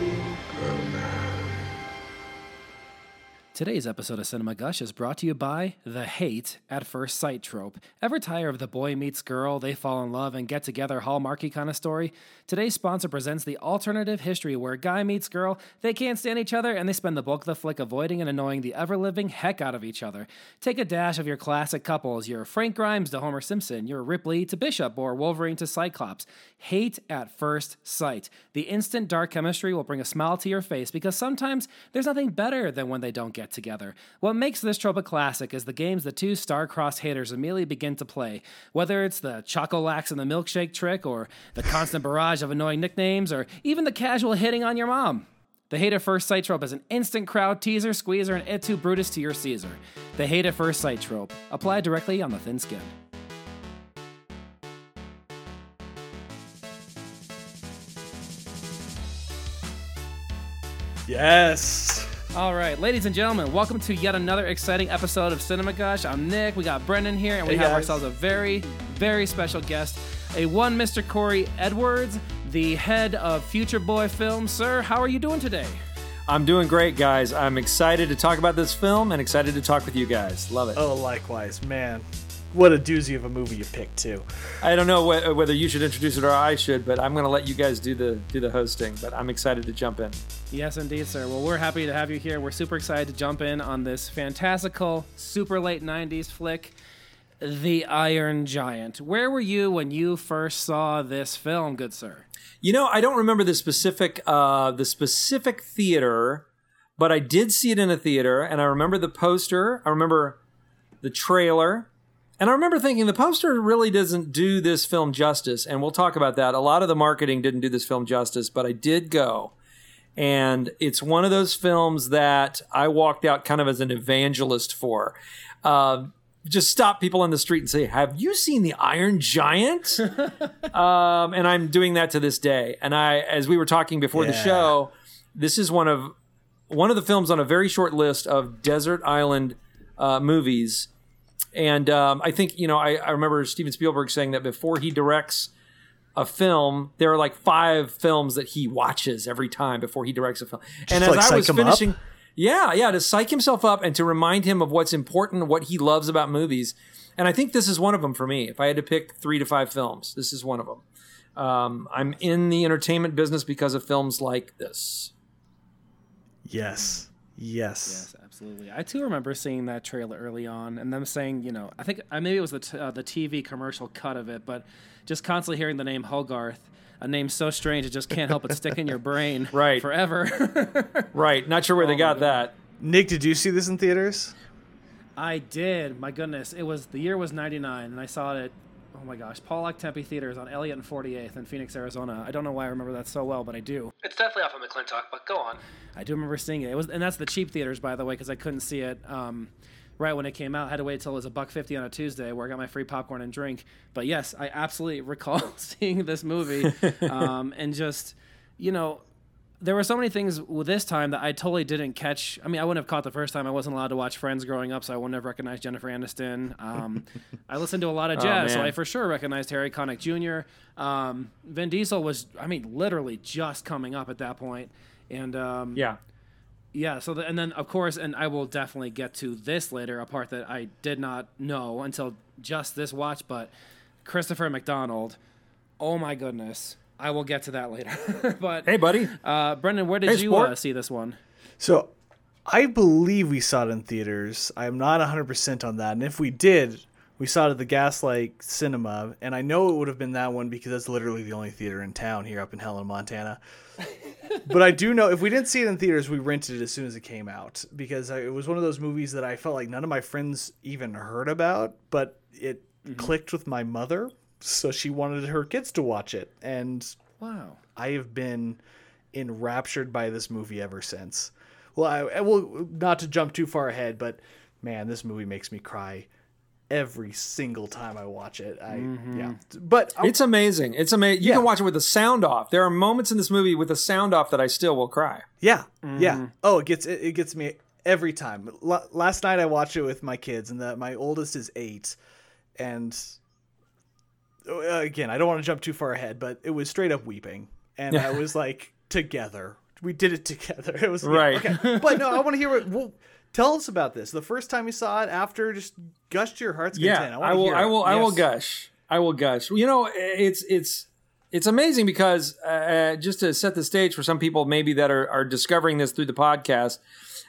Thank you. Today's episode of Cinema Gush is brought to you by the hate at first sight trope. Ever tire of the boy meets girl, they fall in love, and get together hallmarky kind of story? Today's sponsor presents the alternative history where guy meets girl, they can't stand each other, and they spend the bulk of the flick avoiding and annoying the ever living heck out of each other. Take a dash of your classic couples, your Frank Grimes to Homer Simpson, your Ripley to Bishop, or Wolverine to Cyclops. Hate at first sight. The instant dark chemistry will bring a smile to your face because sometimes there's nothing better than when they don't get together. What makes this trope a classic is the games the two star-crossed haters immediately begin to play. Whether it's the chocolax and the milkshake trick, or the constant barrage of annoying nicknames, or even the casual hitting on your mom. The hate at first sight trope is an instant crowd teaser, squeezer, and et tu Brutus to your Caesar. The hate at first sight trope. Apply directly on the thin skin. Yes. All right, ladies and gentlemen, welcome to yet another exciting episode of Cinema Gush. I'm Nick. We got Brendan here, and we Hey, have guys. ourselves a very, very special guest, a one Mr. Corey Edwards, the head of Future Boy Films. Sir, how are you doing today? I'm doing great, guys. I'm excited to talk about this film and excited to talk with you guys. Love it. Oh, likewise, man. What a doozy of a movie you picked too. I don't know wh- whether you should introduce it or I should, but I'm going to let you guys do the do the hosting. But I'm excited to jump in. Yes, indeed, sir. Well, we're happy to have you here. We're super excited to jump in on this fantastical, super late 90s flick, The Iron Giant. Where were you when you first saw this film, good sir? You know, I don't remember the specific uh, the specific theater, but I did see it in a theater, and I remember the poster. I remember the trailer. And I remember thinking the poster really doesn't do this film justice, and we'll talk about that. A lot of the marketing didn't do this film justice, but I did go. And it's one of those films that I walked out kind of as an evangelist for. Uh, just stop people on the street and say, Have you seen the Iron Giant? um, and I'm doing that to this day. And I, as we were talking before the show, this is one of one of the films on a very short list of desert island uh, movies. And um, I think you know, I, I remember Steven Spielberg saying that before he directs a film, there are like five films that he watches every time before he directs a film. and as like, I was him up? finishing, yeah, yeah, to psych himself up and to remind him of what's important, what he loves about movies. And I think this is one of them for me. If I had to pick three to five films, this is one of them. Um, I'm in the entertainment business because of films like this. Yes. Yes. Yes, absolutely. I too remember seeing that trailer early on, and them saying, you know, I think uh, maybe it was the t- uh, the TV commercial cut of it, but just constantly hearing the name Hogarth, a name so strange it just can't help but stick in your brain Right. forever. Right. Not sure where they Oh, got that. Nick, did you see this in theaters? I did. My goodness, it was the year was '99, and I saw it at oh my gosh, Paul Tempe Theaters on Elliott and 48th in Phoenix, Arizona. I don't know why I remember that so well, but I do. It's definitely off of McClintock, but go on. I do remember seeing it. It was, and that's the cheap theaters, by the way, because I couldn't see it um, right when it came out. I had to wait till it was a buck fifty on a Tuesday, where I got my free popcorn and drink. But yes, I absolutely recall seeing this movie, um, and just you know there were so many things this time that I totally didn't catch. I mean, I wouldn't have caught the first time. I wasn't allowed to watch Friends growing up, so I wouldn't have recognized Jennifer Aniston. Um, I listened to a lot of jazz, so. I for sure recognized Harry Connick Jr. Um, Vin Diesel was, I mean, literally just coming up at that point, and um, Yeah. yeah. So the, and then of course, and I will definitely get to this later, a part that I did not know until just this watch. But Christopher McDonald, oh my goodness, I will get to that later. but Hey, buddy. uh, Brendan, where did Hey, you uh, see this one? So, I believe we saw it in theaters. I'm not 100% on that. And if we did, we saw it at the Gaslight Cinema. And I know it would have been that one because that's literally the only theater in town here up in Helena, Montana. but I do know if we didn't see it in theaters, we rented it as soon as it came out because I, it was one of those movies that I felt like none of my friends even heard about, but it clicked with my mother. So she wanted her kids to watch it. And Wow. I have been enraptured by this movie ever since. Well, I, will not to jump too far ahead, but man, this movie makes me cry every single time I watch it. I mm-hmm. yeah, but I- It's amazing. It's amazing. You Yeah. can watch it with the sound off. There are moments in this movie with the sound off that I still will cry. yeah, yeah. Mm-hmm. Oh, it gets it, it gets me every time. L- last night I watched it with my kids, and the, my oldest is eight, and again, I don't want to jump too far ahead, but it was straight up weeping, and I was like together we did it together. It was yeah, Right. okay. But no, I want to hear what. Well, tell us about this. The first time you saw it, after just gush to your heart's content. yeah, wanna I, will. hear I will. I will gush. I will gush. You know, it's it's it's amazing because uh, just to set the stage for some people maybe that are are discovering this through the podcast.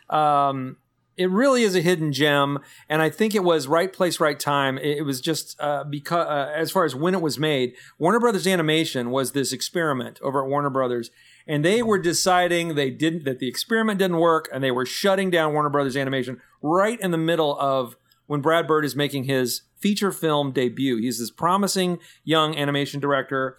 Um, it really is a hidden gem, and I think it was right place, right time. It, it was just uh, because, uh, as far as when it was made, Warner Brothers Animation was this experiment over at Warner Brothers, and they were deciding they didn't that the experiment didn't work, and they were shutting down Warner Brothers Animation right in the middle of when Brad Bird is making his feature film debut. He's this promising young animation director,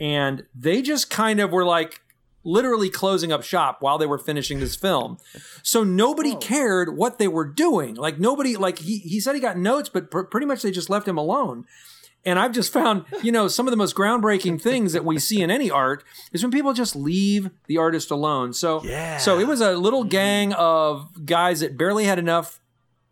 and they just kind of were like literally closing up shop while they were finishing this film. So nobody cared what they were doing. Like nobody, like he, he said he got notes, but pr- pretty much they just left him alone. And I've just found, you know, some of the most groundbreaking things that we see in any art is when people just leave the artist alone. So, Yeah. so it was a little gang of guys that barely had enough,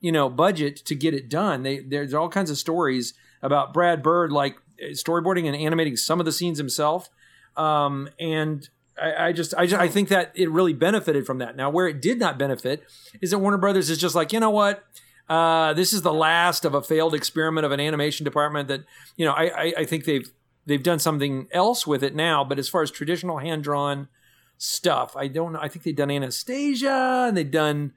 you know, budget to get it done. They, there's all kinds of stories about Brad Bird, like storyboarding and animating some of the scenes himself. Um, and I, I just, I just, I think that it really benefited from that. Now, where it did not benefit is that Warner Brothers is just like, you know what? Uh, this is the last of a failed experiment of an animation department that, you know, I, I, I think they've, they've done something else with it now. But as far as traditional hand drawn stuff, I don't know. I think they've done Anastasia and they've done,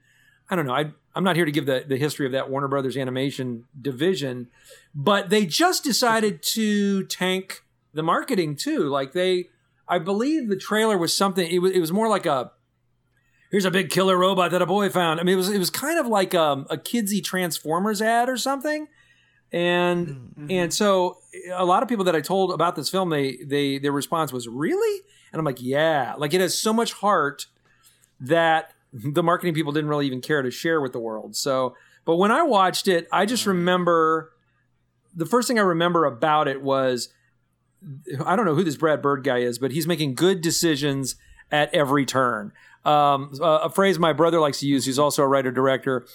I don't know. I, I'm not here to give the, the history of that Warner Brothers animation division, but they just decided to tank the marketing too. Like they, I believe the trailer was something. It was it was more like a here's a big killer robot that a boy found. I mean, it was it was kind of like um, a kidsy Transformers ad or something. And and so a lot of people that I told about this film, they they their response was really, and I'm like, yeah, like it has so much heart that the marketing people didn't really even care to share with the world. So, but when I watched it, I just remember the first thing I remember about it was I don't know who this Brad Bird guy is, but he's making good decisions at every turn. Um, a, phrase my brother likes to use, who's also a writer director.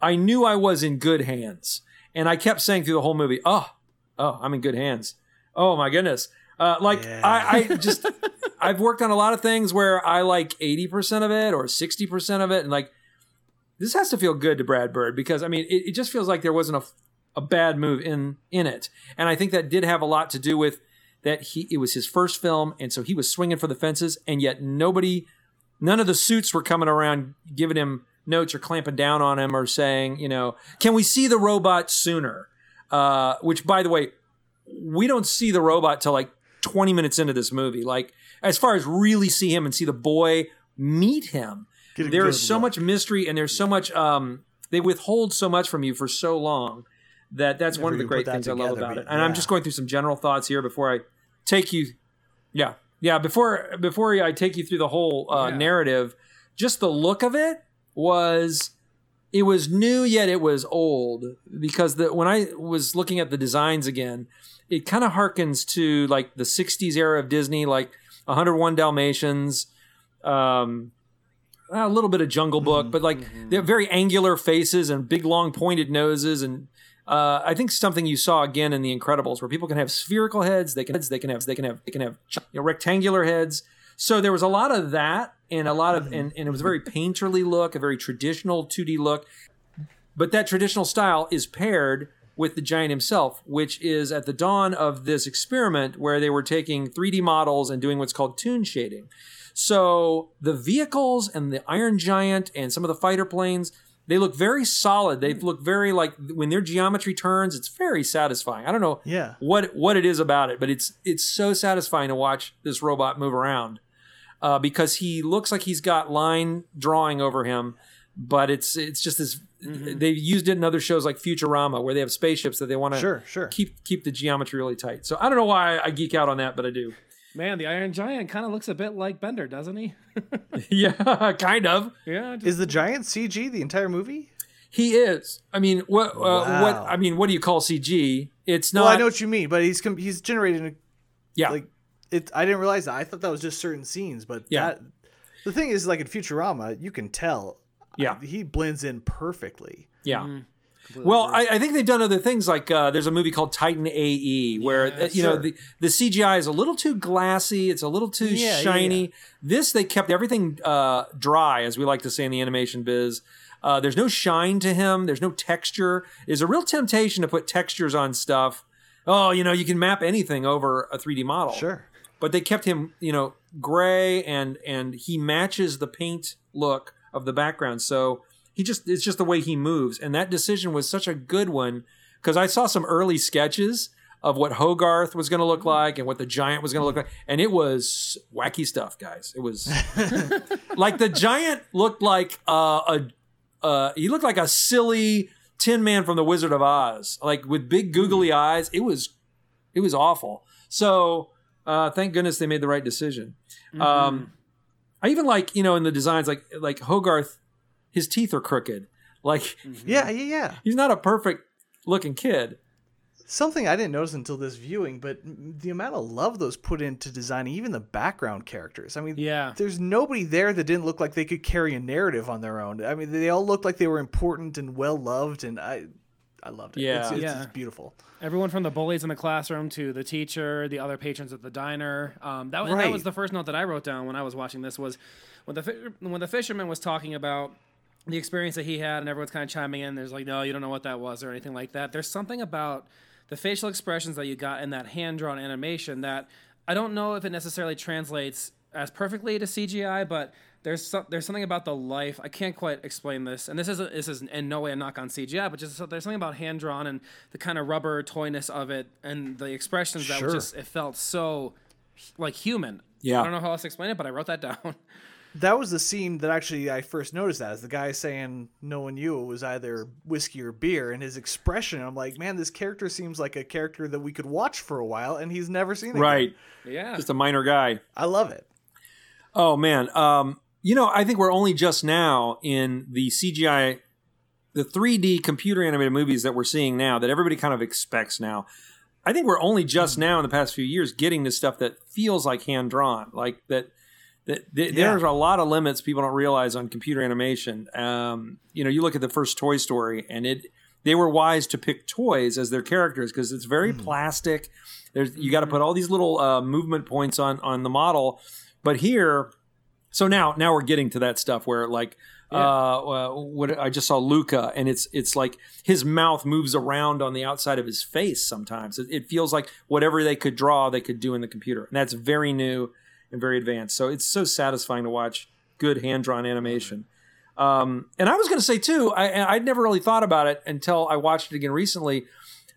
I knew I was in good hands, and I kept saying through the whole movie, "Oh, oh, I'm in good hands. Oh my goodness." Uh, like Yeah. I, I just I've worked on a lot of things where I like 80% of it or 60% of it, and like this has to feel good to Brad Bird because I mean it, it just feels like there wasn't a a bad move in in it, and I think that did have a lot to do with that he it was his first film, and so he was swinging for the fences, and yet nobody, none of the suits were coming around giving him notes or clamping down on him or saying, you know, can we see the robot sooner? Uh, which, by the way, we don't see the robot till like 20 minutes into this movie. Like, as far as really see him and see the boy meet him, there is so much mystery and there's so much, um, they withhold so much from you for so long that that's one of the great things I love about it. And I'm just going through some general thoughts here before I take you. Yeah. Yeah. Before, before I take you through the whole uh, Yeah. narrative, just the look of it was it was new yet it was old because the when I was looking at the designs again, it kind of harkens to like the '60s era of Disney, like 101 Dalmatians, um, a little bit of Jungle Book, but like they're very angular faces and big, long, pointed noses, and uh, I think something you saw again in The Incredibles, where people can have spherical heads, they can they can have they can have they can have you know, rectangular heads. So there was a lot of that, and a lot of and, and it was a very painterly look, a very traditional 2D look. But that traditional style is paired with the giant himself, which is at the dawn of this experiment where they were taking 3D models and doing what's called toon shading. So the vehicles and the Iron Giant and some of the fighter planes, they look very solid. They look very like when their geometry turns, it's very satisfying. I don't know Yeah. what what it is about it, but it's it's so satisfying to watch this robot move around uh, because he looks like he's got line drawing over him, but it's it's just this. They've used it in other shows like Futurama where they have spaceships that they want to Sure, sure. keep keep the geometry really tight. So I don't know why I geek out on that, but I do. Man, the Iron Giant kind of looks a bit like Bender, doesn't he? yeah, kind of. yeah. Just, Is the giant CG the entire movie? He is. I mean, what? Uh, What? I mean, what do you call CG? It's not. well, I know what you mean, but he's com- he's generating a yeah, like it. I didn't realize that. I thought that was just certain scenes, but Yeah. that the thing is, like in Futurama, you can tell. Yeah. he blends in perfectly. yeah. Well, I, I think they've done other things like uh, there's a movie called Titan AE where Yeah, uh, you know the, the CGI is a little too glassy, it's a little too Yeah, yeah, shiny. yeah. This they kept everything uh, dry, as we like to say in the animation biz. Uh, there's no shine to him. There's no texture. There's a real temptation to put textures on stuff. Oh, you know, you can map anything over a 3D model Sure. but they kept him you know gray and and he matches the paint look of the background so he just it's just the way he moves. And that decision was such a good one because i saw some early sketches of what hogarth was going to look like and what the giant was going to look like. And it was wacky stuff guys. It was like the giant looked like uh, a uh, he looked like a silly tin man from the wizard of oz like with big googly eyes. It was it was awful. So uh, thank goodness they made the right decision. Um, I even like you know in the designs like like Hogarth, his teeth are crooked. Like Yeah, yeah, yeah. he's not a perfect looking kid. Something I didn't notice until this viewing, but the amount of love those put into designing even the background characters. I mean, Yeah. there's nobody there that didn't look like they could carry a narrative on their own. I mean, they all looked like they were important and well loved, and I, I loved it. Yeah. it's, it's, Yeah. it's beautiful. Everyone from the bullies in the classroom to the teacher, the other patrons at the diner. Um, that, was that was the first note that I wrote down when I was watching this was when the when the fisherman was talking about the experience that he had, and everyone's kind of chiming in. There's like, no, you don't know what that was or anything like that. There's something about the facial expressions that you got in that hand drawn animation that I don't know if it necessarily translates as perfectly to CGI, but there's some, there's something about the life. I can't quite explain this, and this is this is in no way a knock on CGI, but just there's something about hand drawn and the kind of rubber toyness of it, and the expressions that Sure. just it felt so like human. Yeah. I don't know how else to explain it, but I wrote that down. That was the scene that actually I first noticed that. Is the guy saying no one knew it was either whiskey or beer, and his expression. I'm like, man, this character seems like a character that we could watch for a while, and he's never seen it. Right, yeah, just a minor guy. I love it. Oh man, um, you know I think we're only just now in the CGI, the 3D computer animated movies that we're seeing now that everybody kind of expects now. I think we're only just now in the past few years getting to stuff that feels like hand drawn, like that. That Yeah. There's a lot of limits people don't realize on computer animation. Um, you know, you look at the first Toy Story, and it they were wise to pick toys as their characters because it's very plastic. There's you got to put all these little uh, movement points on on the model, but here, so now now we're getting to that stuff where like. Uh, uh, what I just saw Luca, and it's it's like his mouth moves around on the outside of his face. Sometimes it, it feels like whatever they could draw, they could do in the computer, and that's very new and very advanced. So it's so satisfying to watch good hand drawn animation. Um, and I was going to say too, I, I'd never really thought about it until I watched it again recently.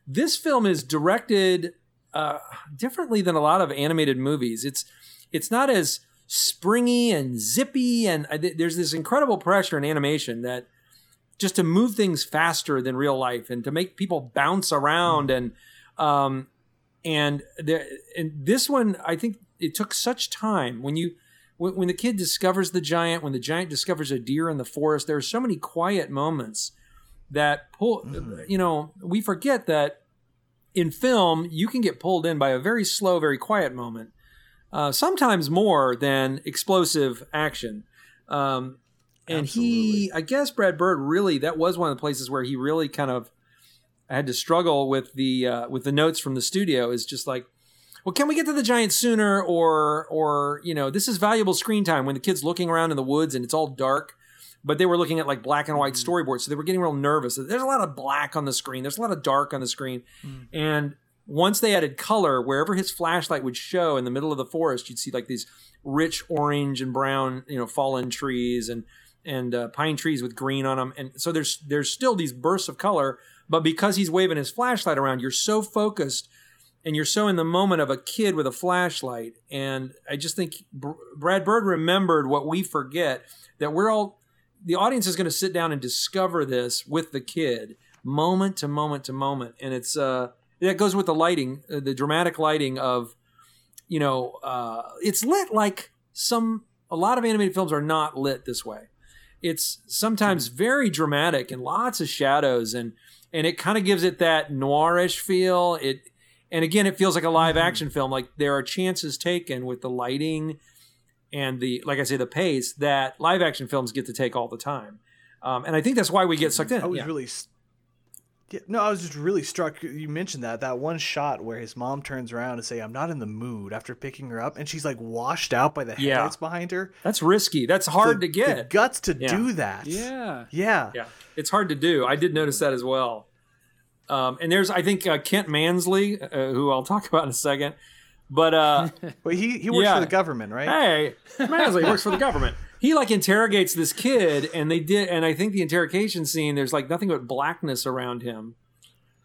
This film is directed uh, differently than a lot of animated movies. It's it's not as springy and zippy, and I, there's this incredible pressure in animation that just to move things faster than real life and to make people bounce around and um, and there and this one I think it took such time. When you when, when the kid discovers the giant when the giant discovers a deer in the forest there are so many quiet moments that pull you know we forget that in film you can get pulled in by a very slow very quiet moment uh, sometimes more than explosive action. Um, and he i guess brad bird really that was one of the places where he really kind of had to struggle with the uh, with the notes from the studio is just like well can we get to the giant sooner or or you know this is valuable screen time when the kid's looking around in the woods and it's all dark but they were looking at like black and white storyboards so they were getting real nervous. There's a lot of black on the screen. There's a lot of dark on the screen. And once they added color wherever his flashlight would show in the middle of the forest you'd see like these rich orange and brown you know fallen trees and and uh, pine trees with green on them and so there's there's still these bursts of color but because he's waving his flashlight around you're so focused and you're so in the moment of a kid with a flashlight. And i just think Br- brad bird remembered what we forget that we're all the audience is going to sit down and discover this with the kid moment to moment to moment. And it's uh that goes with the lighting uh, the dramatic lighting of you know uh it's lit like some a lot of animated films are not lit this way. It's sometimes very dramatic and lots of shadows and and it kind of gives it that noirish feel. It and again it feels like a live action film like there are chances taken with the lighting and the like i say the pace that live action films get to take all the time um, and i think that's why we get sucked in I was Yeah. really, Yeah, no, I was just really struck. You mentioned that that one shot where his mom turns around and say, "I'm not in the mood" after picking her up, and she's like washed out by the Yeah. headlights behind her. That's risky. That's hard The- to get. The guts to Yeah. do that. Yeah. Yeah. Yeah, it's hard to do. I did notice that as well. Um, and there's, I think, uh, Kent Mansley, uh, who I'll talk about in a second. But uh, But he he works Yeah. for the government, right? hey, Mansley works for the government. He like interrogates this kid, and they did. And I think the interrogation scene, there's like nothing but blackness around him,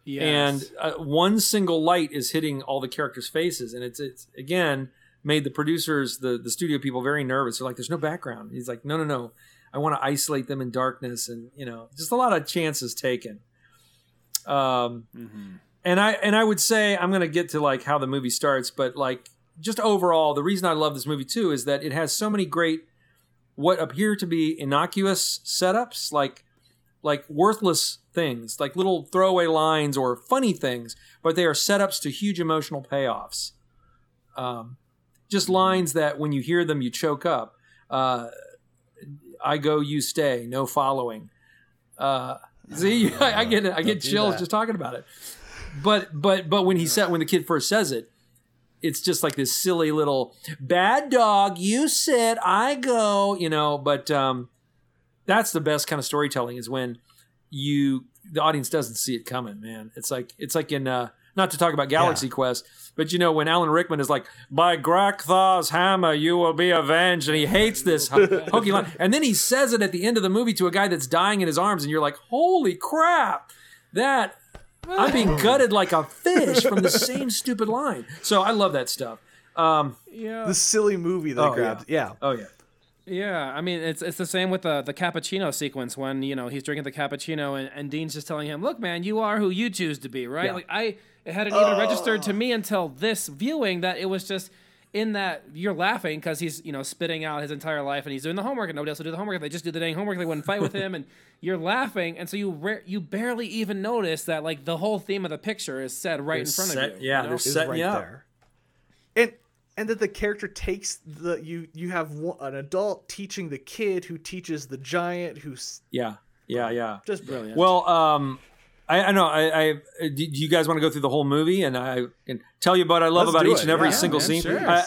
Yes. and uh, one single light is hitting all the characters' faces, and it's it's again made the producers, the the studio people, very nervous. They're like, "There's no background." He's like, "No, no, no. I want to isolate them in darkness," and you know, just a lot of chances taken. Um, Mhm. and I and I would say I'm going to get to like how the movie starts, but like just overall, the reason I love this movie too is that it has so many great what appear to be innocuous setups, like like worthless things, like little throwaway lines or funny things, but they are setups to huge emotional payoffs. Um, just lines that when you hear them, you choke up. Uh, I go, you stay, no following. Uh, see, I, I get it. I get chills just talking about it. But but but when he said when the kid first says it, it's just like this silly little bad dog. You sit, I go. You know, but um, that's the best kind of storytelling is when you the audience doesn't see it coming. Man, it's like it's like in uh, not to talk about Galaxy Quest, but you know when Alan Rickman is like, "By Grabthar's hammer, you will be avenged," and he hates this hokey line, and then he says it at the end of the movie to a guy that's dying in his arms, and you're like, "Holy crap!" That I'm being gutted like a fish from the same stupid line. So I love that stuff. Um, yeah. The silly movie they Oh, grabbed. Yeah. oh yeah, Yeah, I mean it's it's the same with the the cappuccino sequence when you know he's drinking the cappuccino and, and Dean's just telling him, "Look, man, you are who you choose to be, right?" Yeah. Like I, it hadn't even registered to me until this viewing that it was just in that you're laughing because he's you know spitting out his entire life and he's doing the homework and nobody else will do the homework. They just do the dang homework. They wouldn't fight with him, and you're laughing, and so you ra- you barely even notice that like the whole theme of the picture is said right in front set- of you. yeah, you know? they're is setting right you up. there. And and that the character takes the you you have one, an adult teaching the kid who teaches the giant who's yeah, yeah, yeah. just brilliant. Well, um, I, I know. I, I do do you guys want to go through the whole movie and I can tell you what I love Let's about each it. and every Yeah, single man, scene? sure. I,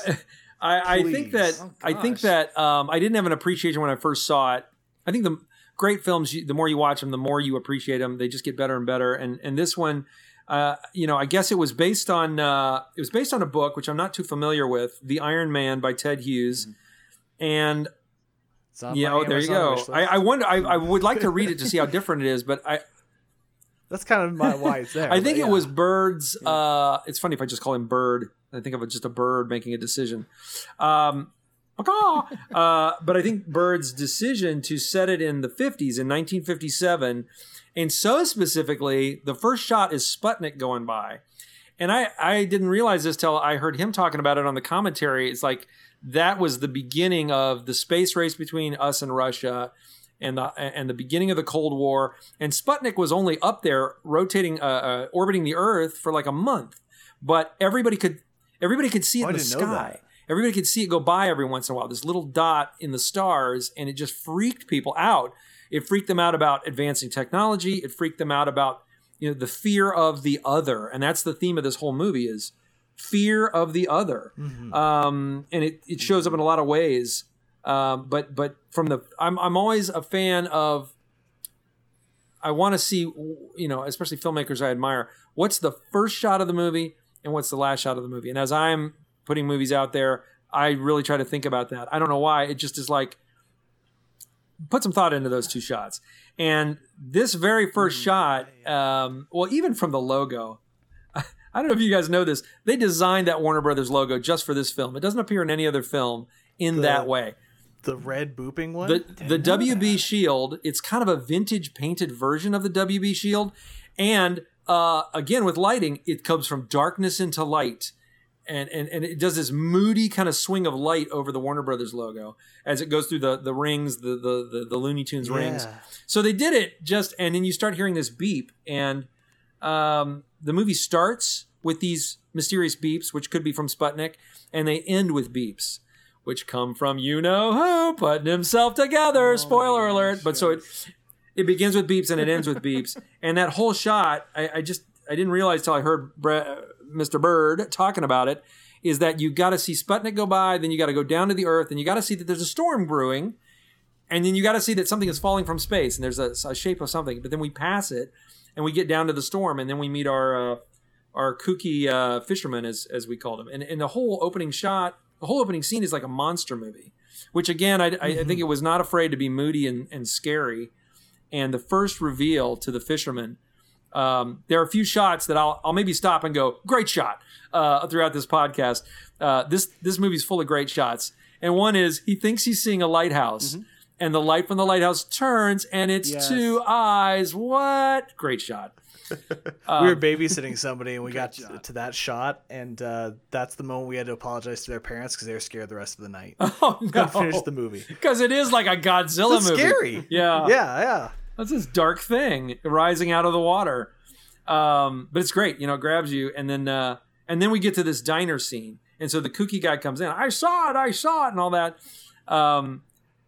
I, I think that Oh, I think that um, I didn't have an appreciation when I first saw it. I think the great films, the more you watch them, the more you appreciate them. They just get better and better. And and this one, uh, you know, I guess it was based on uh, it was based on a book which I'm not too familiar with, The Iron Man by Ted Hughes, and It's on yeah, oh, there you go. I, I wonder. I, I would like to read it to see how different it is, but I, That's kind of my why it's there. I think yeah. it was Bird's. Uh, it's funny if I just call him Bird. I think of it just a bird making a decision. Um, uh, but I think Bird's decision to set it in the 50s in 1957, and so specifically, the first shot is Sputnik going by. And I, I didn't realize this till I heard him talking about it on the commentary. It's like that was the beginning of the space race between us and Russia and the and the beginning of the Cold War. And Sputnik was only up there rotating, uh, uh, orbiting the Earth for like a month, but everybody could everybody could see it Oh, in the sky. Everybody could see it go by every once in a while. This little dot in the stars, and it just freaked people out. It freaked them out about advancing technology. It freaked them out about you know the fear of the other, and that's the theme of this whole movie is fear of the other. Um, and it, it shows up in a lot of ways. Um, but but from the I'm I'm always a fan of. I want to see you know especially filmmakers I admire. What's the first shot of the movie and what's the last shot of the movie? And as I'm putting movies out there, I really try to think about that. I don't know why. It just is like put some thought into those two shots. And this very 1st shot, um, well, even from the logo, I don't know if you guys know this. They designed that Warner Brothers logo just for this film. It doesn't appear in any other film in that way. The red booping one. The the WB Shield, it's kind of a vintage painted version of the WB Shield, and uh, again with lighting, it comes from darkness into light, and and and it does this moody kind of swing of light over the Warner Brothers logo as it goes through the the rings, the the the, the Looney Tunes rings. So they did it just, and then you start hearing this beep, and um, the movie starts with these mysterious beeps, which could be from Sputnik, and they end with beeps, which come from you know who putting himself together. Spoiler alert! But so it, it begins with beeps and it ends with beeps. And that whole shot, I, I just I didn't realize till I heard Bre- Mr. Bird talking about it, is that you got to see Sputnik go by, then you got to go down to the Earth, and you got to see that there's a storm brewing, and then you got to see that something is falling from space, and there's a, a, shape of something. But then we pass it, and we get down to the storm, and then we meet our uh, our kooky uh, fisherman, as as we called him, and and the whole opening shot, the whole opening scene is like a monster movie, which again I, I, I think it was not afraid to be moody and, and scary, and the first reveal to the fisherman. Um, there are a few shots that I'll, I'll maybe stop and go, great shot uh, throughout this podcast. Uh, this this movie's full of great shots, and one is he thinks he's seeing a lighthouse, and the light from the lighthouse turns, and it's Yes. two eyes. What great shot! We were babysitting somebody and we got to, to that shot, and uh, that's the moment we had to apologize to their parents because they were scared the rest of the night. Oh Couldn't finish the movie. because it is like a Godzilla It's movie. scary. Yeah, Yeah, yeah. That's this dark thing rising out of the water. Um, but it's great, you know, it grabs you, and then uh, and then we get to this diner scene, and so the kooky guy comes in. I saw it, I saw it, and all that. Um,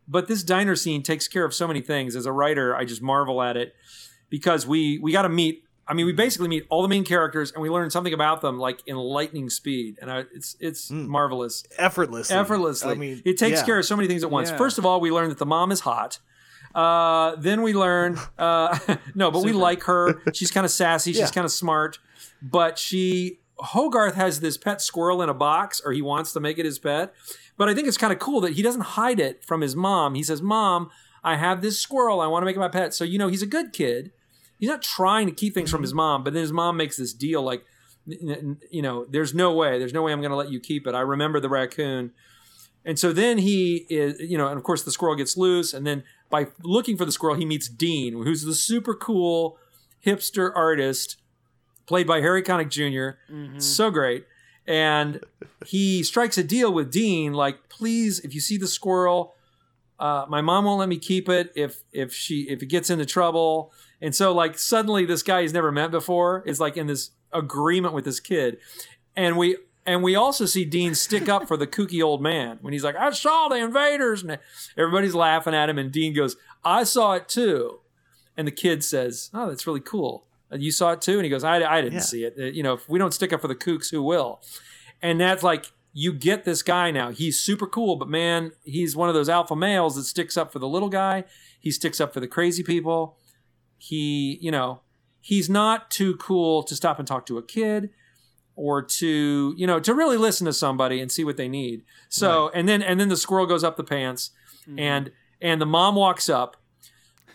but this diner scene takes care of so many things. As a writer, I just marvel at it because we we got to meet. I mean, we basically meet all the main characters, and we learn something about them like in lightning speed, and I, it's it's marvelous Effortlessly. effortlessly. I mean, it takes yeah. care of so many things at once. Yeah. First of all, we learn that the mom is hot. Uh, then we learn uh, no, but we like her. She's kind of sassy. She's Yeah. kind of smart. But she Hogarth has this pet squirrel in a box, or he wants to make it his pet. But I think it's kind of cool that he doesn't hide it from his mom. He says, "Mom, I have this squirrel. I want to make it my pet." So you know, he's a good kid. He's not trying to keep things from his mom. But then his mom makes this deal, like, you know, there's no way, there's no way I'm going to let you keep it. I remember the raccoon. And so then he is, you know, and of course the squirrel gets loose. And then by looking for the squirrel, he meets Dean, who's the super cool hipster artist played by Harry Connick junior So great. And he strikes a deal with Dean, like, please, if you see the squirrel, uh, my mom won't let me keep it if if she if it gets into trouble. And so like suddenly this guy he's never met before is like in this agreement with this kid. And we and we also see Dean stick up for the kooky old man when he's like, I saw the invaders and everybody's laughing at him and Dean goes, I saw it too. And the kid says, Oh, that's really cool. "Uh, You saw it too? And he goes, I, I didn't Yeah. see it. Uh, You know, if we don't stick up for the kooks, who will? And that's like, you get this guy now. He's super cool, but man, he's one of those alpha males that sticks up for the little guy. He sticks up for the crazy people. He, you know, he's not too cool to stop and talk to a kid or to, you know, to really listen to somebody and see what they need. So, and then and then the squirrel goes up the pants mm-hmm. and and the mom walks up.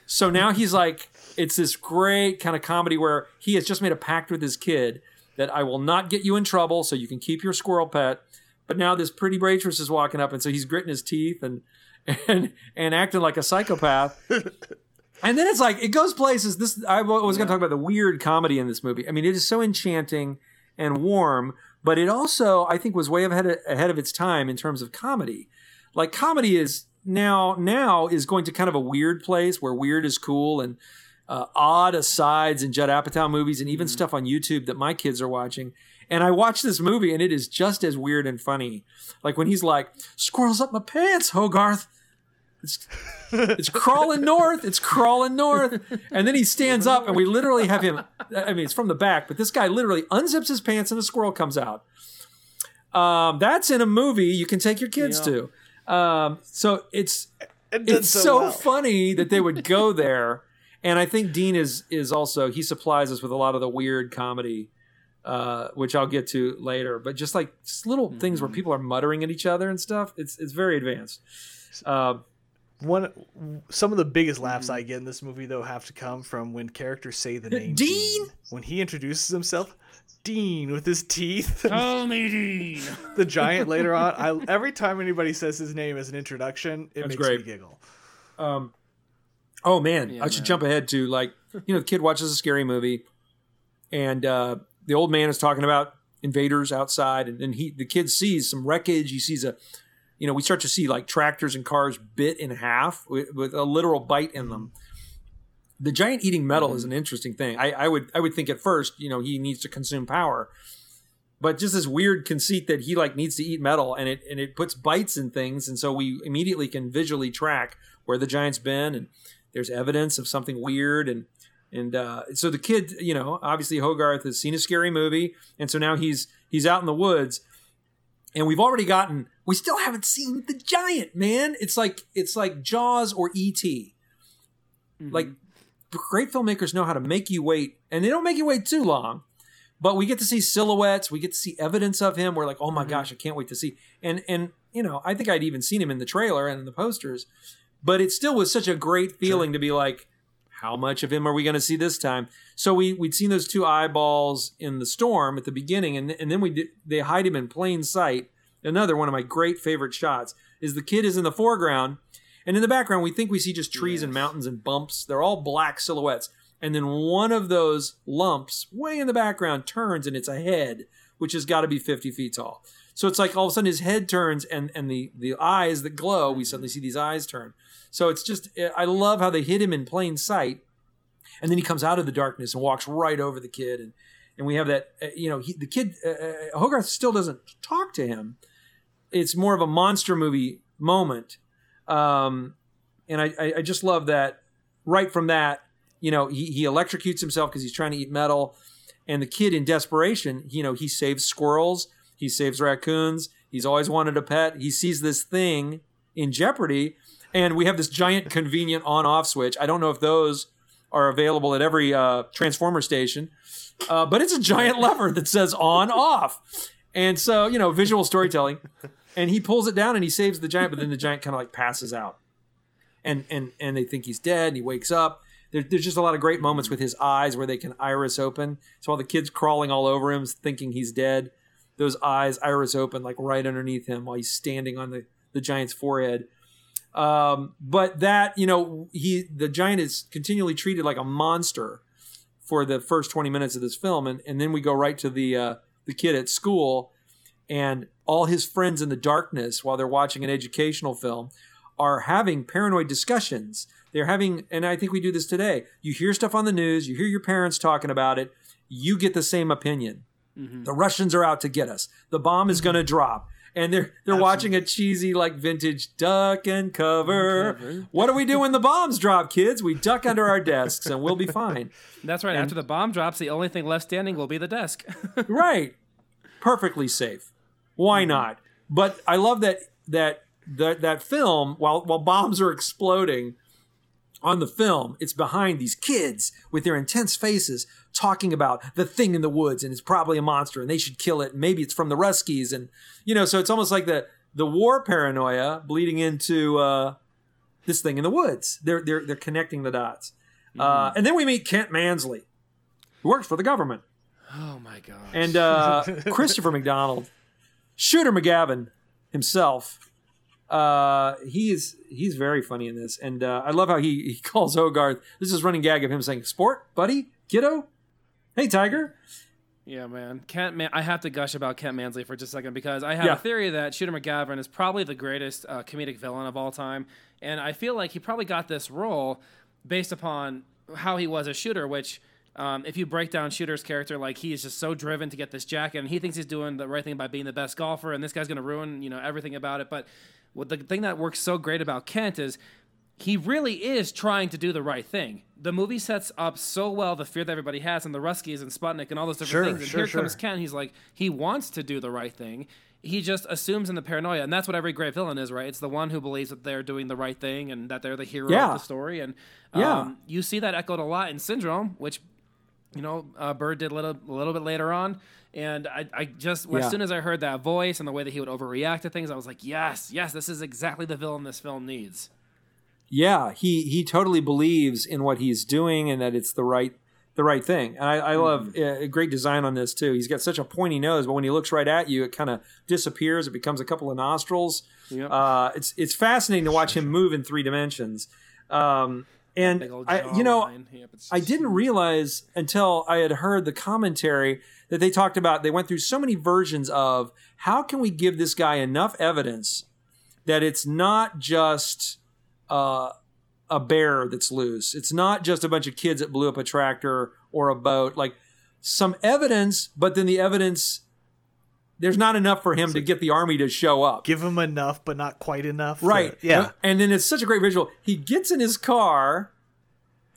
So now he's like it's this great kind of comedy where he has just made a pact with his kid that I will not get you in trouble so you can keep your squirrel pet. But now this pretty waitress is walking up and so he's gritting his teeth and and and acting like a psychopath. And then it's like it goes places. This I was going to talk about the weird comedy in this movie. I mean, it is so enchanting and warm, but it also I think was way ahead of, ahead of its time in terms of comedy. Like comedy is now now is going to kind of a weird place where weird is cool and uh, odd asides in Judd Apatow movies and even stuff on YouTube that my kids are watching. And I watched this movie and it is just as weird and funny. Like when he's like, "Squirrels up my pants, Hogarth." It's, it's crawling north. It's crawling north. And then he stands up, and we literally have him. I mean, it's from the back, but this guy literally unzips his pants, and a squirrel comes out. Um, that's in a movie you can take your kids to. Um, so it's It it's so, well. funny that they would go there. And I think Dean is is also he supplies us with a lot of the weird comedy, uh, which I'll get to later. But just like just little things Mm-hmm. where people are muttering at each other and stuff. It's it's very advanced. Uh, One, some of the biggest laughs I get in this movie though have to come from when characters say the name Dean? When he introduces himself, Dean with his teeth. Call me Dean. the giant later on. I every time anybody says his name as an introduction, it That's makes great. me giggle. Um, oh man, Yeah, I should man. jump ahead to like you know the kid watches a scary movie, and uh, the old man is talking about invaders outside, and then he the kid sees some wreckage. He sees a, you know, we start to see like tractors and cars bit in half with, with a literal bite in them. The giant eating metal is an interesting thing. I, I would I would think at first, you know, he needs to consume power. But just this weird conceit that he like needs to eat metal and it and it puts bites in things, and so we immediately can visually track where the giant's been and there's evidence of something weird and and uh, so the kid, you know, obviously Hogarth has seen a scary movie, and so now he's he's out in the woods, and we've already gotten. We still haven't seen the giant man. It's like it's like Jaws or E.T. Mm-hmm. Like great filmmakers know how to make you wait, and they don't make you wait too long. But we get to see silhouettes, we get to see evidence of him. We're like, oh my mm-hmm. gosh, I can't wait to see. And and you know, I think I'd even seen him in the trailer and in the posters, but it still was such a great feeling to be like, how much of him are we going to see this time? So we we'd seen those two eyeballs in the storm at the beginning, and and then we did, they hide him in plain sight. Another one of my great favorite shots is the kid is in the foreground, and in the background we think we see just trees and mountains and bumps. They're all black silhouettes, and then one of those lumps way in the background turns, and it's a head, which has got to be fifty feet tall. So it's like all of a sudden his head turns, and and the the eyes that glow, we suddenly see these eyes turn. So it's just I love how they hit him in plain sight, and then he comes out of the darkness and walks right over the kid, and and we have that uh, you know he, the kid uh, Hogarth still doesn't talk to him. It's more of a monster movie moment, um, and I, I I just love that right from that you know he he electrocutes himself because he's trying to eat metal, and the kid in desperation you know he saves squirrels, he saves raccoons. He's always wanted a pet. He sees this thing in jeopardy and we have this giant convenient on-off switch. I don't know if those are available at every uh, transformer station, uh, but it's a giant lever that says on-off, and so you know visual storytelling. And he pulls it down and he saves the giant, but then the giant kind of like passes out, and and and they think he's dead. And he wakes up. There, there's just a lot of great moments with his eyes where they can iris open. So while the kid's crawling all over him, thinking he's dead, those eyes iris open like right underneath him while he's standing on the the giant's forehead. Um, but that you know he the giant is continually treated like a monster for the first 20 minutes of this film. And, and then we go right to the uh, the kid at school and all his friends in the darkness while they're watching an educational film are having paranoid discussions. They're having and i think we do this today. You hear stuff on the news you hear your parents talking about it you get the same opinion mm-hmm. the russians are out to get us the bomb is going to drop and they're they're Absolutely. watching a cheesy like vintage duck and cover. cover. What do we do when the bombs drop, kids? We duck under our desks and we'll be fine. That's right. And, After the bomb drops, the only thing left standing will be the desk. right. Perfectly safe. Why mm-hmm. not? But I love that that that that film while while bombs are exploding on the film, it's behind these kids with their intense faces talking about the thing in the woods and it's probably a monster and they should kill it. And maybe it's from the Ruskies. And, you know, so it's almost like the, the war paranoia bleeding into uh, this thing in the woods. They're, they're, they're connecting the dots. Mm-hmm. Uh, and then we meet Kent Mansley, who works for the government. Oh my god! And uh, Christopher McDonald, Shooter McGavin himself, uh, he's he's very funny in this, and uh, I love how he, he calls Hogarth. This is running gag of him saying, "Sport, buddy, kiddo, hey Tiger." Yeah, man. Kent, man, I have to gush about Kent Mansley for just a second because I have yeah. a theory that Shooter McGavin is probably the greatest uh, comedic villain of all time, and I feel like he probably got this role based upon how he was a shooter, which. Um, if you break down Shooter's character, like he is just so driven to get this jacket, and he thinks he's doing the right thing by being the best golfer, and this guy's going to ruin, you know, everything about it. But what the thing that works so great about Kent is he really is trying to do the right thing. The movie sets up so well the fear that everybody has and the Ruskies and Sputnik and all those different sure, things. And sure, here sure. comes Kent. He's like, he wants to do the right thing. He just assumes in the paranoia. And that's what every great villain is, right? It's the one who believes that they're doing the right thing and that they're the hero yeah. of the story. And um, yeah. you see that echoed a lot in Syndrome, which, you know, uh, Bird did a little, a little bit later on. And I, I just, yeah. as soon as I heard that voice and the way that he would overreact to things, I was like, yes, yes, this is exactly the villain this film needs. Yeah, he he totally believes in what he's doing and that it's the right the right thing. And I, I love mm. uh, great design on this too. He's got such a pointy nose, but when he looks right at you, it kind of disappears. It becomes a couple of nostrils. Yep. Uh, it's it's fascinating to watch him move in three dimensions. Um, and I, you know, I didn't realize until I had heard the commentary that they talked about. They went through so many versions of how can we give this guy enough evidence that it's not just uh, a bear that's loose. It's not just a bunch of kids that blew up a tractor or a boat. Like some evidence, but then the evidence there's not enough for him so to get the army to show up. Give him enough, but not quite enough. Right. To, yeah. And then it's such a great visual. He gets in his car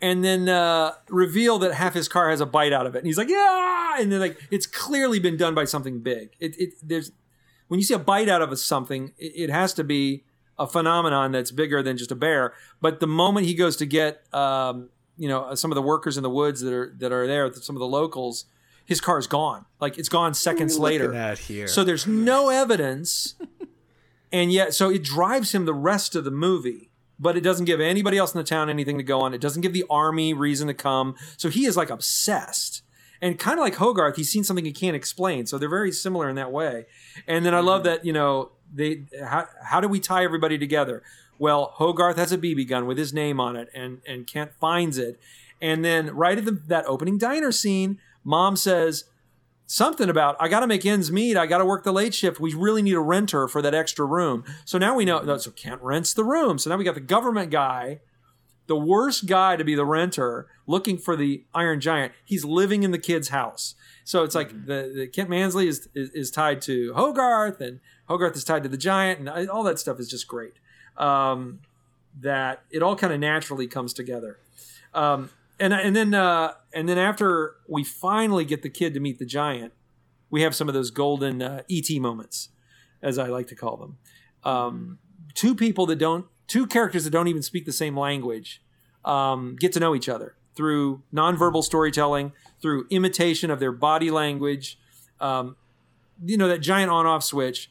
and then uh, reveal that half his car has a bite out of it, and he's like, "Yeah!" And then like it's clearly been done by something big. It, it there's when you see a bite out of something, it, it has to be a phenomenon that's bigger than just a bear. But the moment he goes to get, um, you know, some of the workers in the woods that are that are there, some of the locals, his car's gone. Like it's gone seconds later. So there's no evidence, and yet so it drives him the rest of the movie. But it doesn't give anybody else in the town anything to go on. It doesn't give the army reason to come. So he is like obsessed. And kind of like Hogarth, he's seen something he can't explain. So they're very similar in that way. And then I love that, you know, they how, how do we tie everybody together? Well, Hogarth has a BB gun with his name on it, and and Kent finds it, and then right at the, that opening diner scene, Mom says something about I got to make ends meet. I got to work the late shift. We really need a renter for that extra room. So now we know. So Kent rents the room. So now we got the government guy, the worst guy to be the renter, looking for the Iron Giant. He's living in the kid's house. So it's like the, the Kent Mansley is, is is tied to Hogarth, and Hogarth is tied to the Giant, and all that stuff is just great. Um, that it all kind of naturally comes together. Um, and and then uh, and then after we finally get the kid to meet the giant, we have some of those golden uh, ET moments, as I like to call them. Um, two people that don't, two characters that don't even speak the same language, um, get to know each other through nonverbal storytelling, through imitation of their body language. Um, you know that giant on-off switch.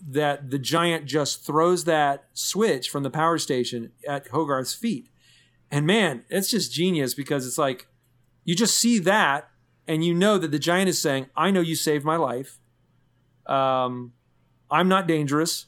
That the giant just throws that switch from the power station at Hogarth's feet and man, it's just genius because it's like you just see that and you know that the giant is saying, I know you saved my life. Um, I'm not dangerous.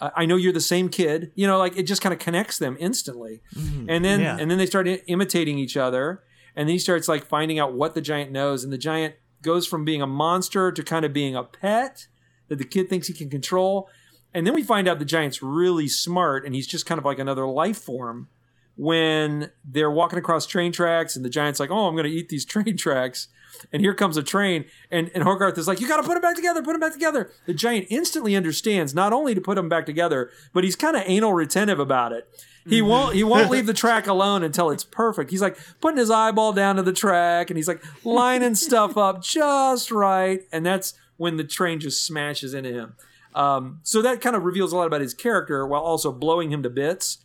I I know you're the same kid. You know, like it just kind of connects them instantly. And then yeah. and then they start i- imitating each other. And then he starts like finding out what the giant knows. And the giant goes from being a monster to kind of being a pet that the kid thinks he can control. And then we find out the giant's really smart and he's just kind of like another life form when they're walking across train tracks and the giant's like, "Oh, I'm going to eat these train tracks." And here comes a train, and, and Hogarth is like, "You got to put them back together. Put them back together." The giant instantly understands not only to put them back together, but he's kind of anal retentive about it. He won't he won't leave the track alone until it's perfect. He's like putting his eyeball down to the track, and he's like lining stuff up just right, and that's when the train just smashes into him. Um, so that kind of reveals a lot about his character, while also blowing him to bits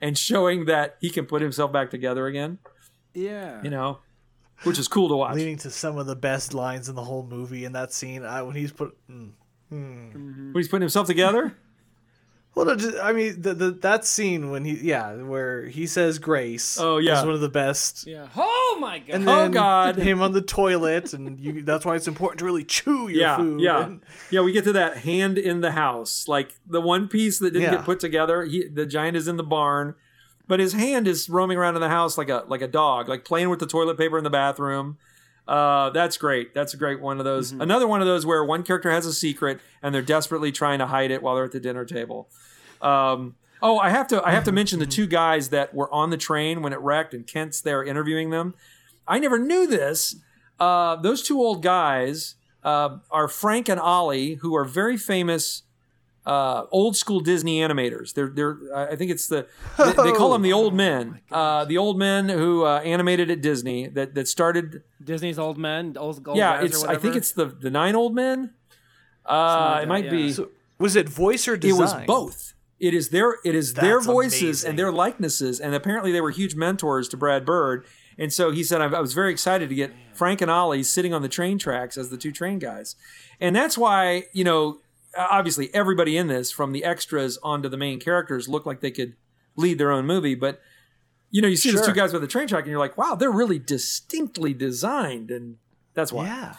and showing that he can put himself back together again. Yeah. You know, which is cool to watch. leading to some of the best lines in the whole movie in that scene. I, when he's put, mm. When he's putting himself together. Well, no, just- I mean, the, the that scene when he, yeah, where he says grace. Oh, yeah. is one of the best. Yeah. Oh my god. And Oh, God. him on the toilet, and you, that's why it's important to really chew your Yeah, food. yeah, And- yeah. We get to that hand in the house, like the one piece that didn't Yeah. get put together. He, the giant is in the barn, but his hand is roaming around in the house like a like a dog, like playing with the toilet paper in the bathroom. Uh, that's great. That's a great one of those. Another one of those where one character has a secret and they're desperately trying to hide it while they're at the dinner table. Um, oh, I have to I have to mention the two guys that were on the train when it wrecked, and Kent's there interviewing them. I never knew this. Uh, those two old guys uh, are Frank and Ollie, who are very famous uh, old school Disney animators. They're they're I think it's the they, they call them the old men. Uh, the old men who uh, animated at Disney that that started. Disney's old men, old, old yeah, guys it's or I think it's the the nine old men. Uh, like it might that, be. So, was it voice or design? It was both. It is their it is their voices amazing. and their likenesses, and apparently they were huge mentors to Brad Bird. And so he said, I, I was very excited to get Frank and Ollie sitting on the train tracks as the two train guys, and that's why you know obviously everybody in this, from the extras onto the main characters, look like they could lead their own movie, but. You know, you see those two guys with the train track, and you're like, "Wow, they're really distinctly designed," and that's why. Yeah,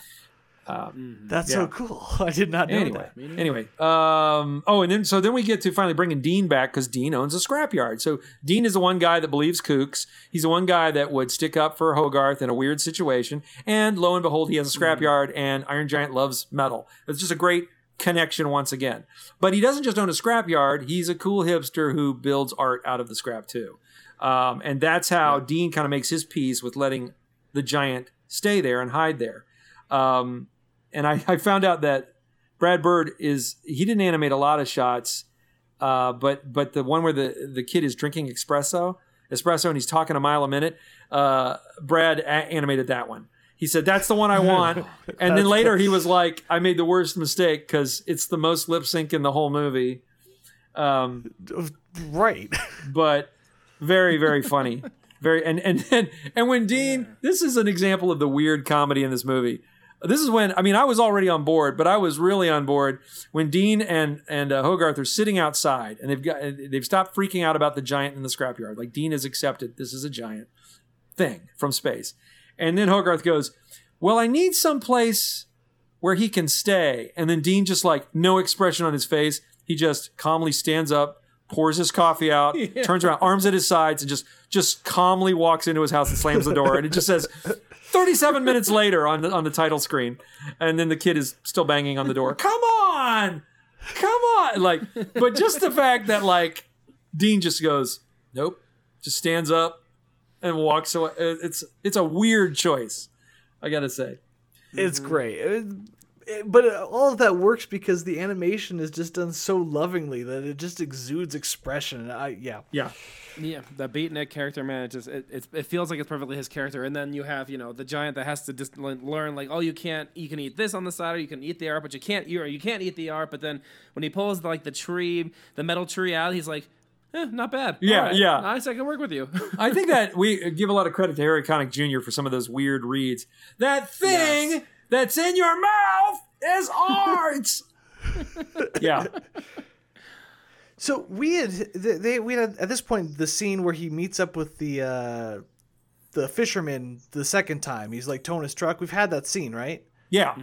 Um, that's yeah. so cool. I did not know anyway, that. anyway. Um, oh, and then so then we get to finally bringing Dean back because Dean owns a scrapyard. So Dean is the one guy that believes kooks. He's the one guy that would stick up for Hogarth in a weird situation. And lo and behold, he has a scrapyard, and Iron Giant loves metal. It's just a great connection once again. But he doesn't just own a scrapyard; he's a cool hipster who builds art out of the scrap too. Um, and that's how Dean kind of makes his peace with letting the giant stay there and hide there. Um, and I, I found out that Brad Bird is he didn't animate a lot of shots, uh, but but the one where the the kid is drinking espresso, espresso and he's talking a mile a minute. Uh, Brad a- animated that one. He said that's the one I want, and then later he was like, "I made the worst mistake because it's the most lip sync in the whole movie." Um, Right. but very very funny. Very and and and, and when dean this is an example of the weird comedy in this movie. This is when i mean i was already on board but i was really on board when dean and and uh, hogarth are sitting outside and they've got they've stopped freaking out about the giant in the scrapyard. Like dean has accepted this is a giant thing from space and then hogarth goes well i need some place where he can stay and then dean just like no expression on his face he just calmly stands up pours his coffee out, turns around, arms at his sides, and just just calmly walks into his house and slams the door. And it just says 37 minutes later on the on the title screen. And then the kid is still banging on the door. Come on! Come on! Like, but just the fact that like Dean just goes, Nope, just stands up and walks away. It's it's a weird choice, I gotta say. It's mm-hmm. great. It- it- but all of that works because the animation is just done so lovingly that it just exudes expression. I yeah. Yeah. Yeah, the beatnik character, man, it just it, it, it feels like it's perfectly his character. And then you have you know the giant that has to just learn like, oh, you can't, you can eat this on the side, or you can eat the art, but you can't, you you can't eat the art. But then when he pulls like the tree, the metal tree out, he's like, eh, not bad. Yeah, All right, yeah. nice, I can work with you. I think that we give a lot of credit to Harry Connick Jr. for some of those weird reads. That thing Yes. that's in your mouth is art. yeah, So we had they, they we had at this point the scene where he meets up with the uh the fisherman the second time. He's like towing his truck. We've had that scene, right? yeah,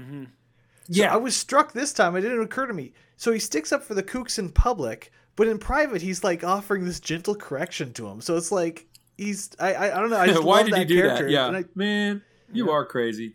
yeah. I was struck this time. It didn't occur to me. So he sticks up for the kooks in public, but in private, he's like offering this gentle correction to him. So it's like he's I I, I don't know. I just Why love did that he do character. that? Yeah, I- man, you are crazy.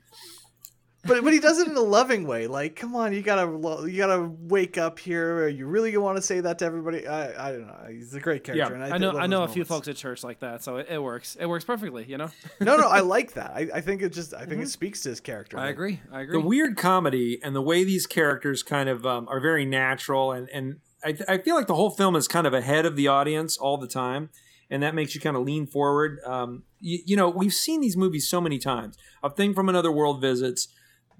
but but he does it in a loving way. Like, come on, you gotta you gotta wake up here. Are you really want to say that to everybody? I I don't know. He's a great character. Yeah. and I know love I know a few folks at church like that, so it, it works. It works perfectly, you know. No, no, I like that. I, I think it just I think it speaks to his character. I agree. I agree. The weird comedy and the way these characters kind of um, are very natural, and and I, I feel like the whole film is kind of ahead of the audience all the time, and that makes you kind of lean forward. Um, you, you know, we've seen these movies so many times. A thing from another world visits.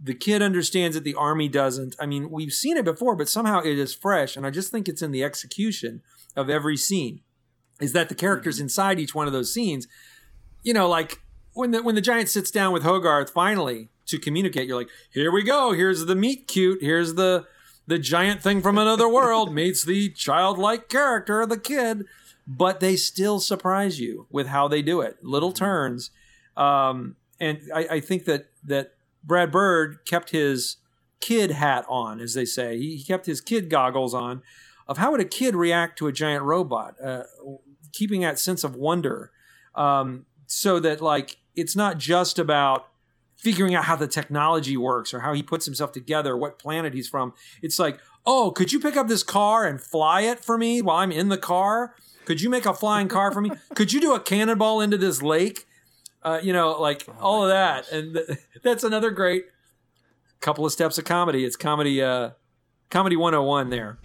The kid understands it. The army doesn't. I mean, we've seen it before, but somehow it is fresh, and I just think it's in the execution of every scene. Is that the characters inside each one of those scenes? you know, like when the when the giant sits down with Hogarth finally to communicate, you're like, here we go. Here's the meet cute. Here's the the giant thing from another world meets the childlike character, of the kid. But they still surprise you with how they do it, little turns. Um, and I, I think that that Brad Bird kept his kid hat on, as they say. He, he kept his kid goggles on. Of how would a kid react to a giant robot? Uh, keeping that sense of wonder um, so that like it's not just about figuring out how the technology works or how he puts himself together, what planet he's from. It's like, oh, could you pick up this car and fly it for me while I'm in the car? Could you make a flying car for me? Could you do a cannonball into this lake? Uh, you know, like all of that, and th- that's another great couple of steps of comedy. It's comedy, uh, comedy 101 there,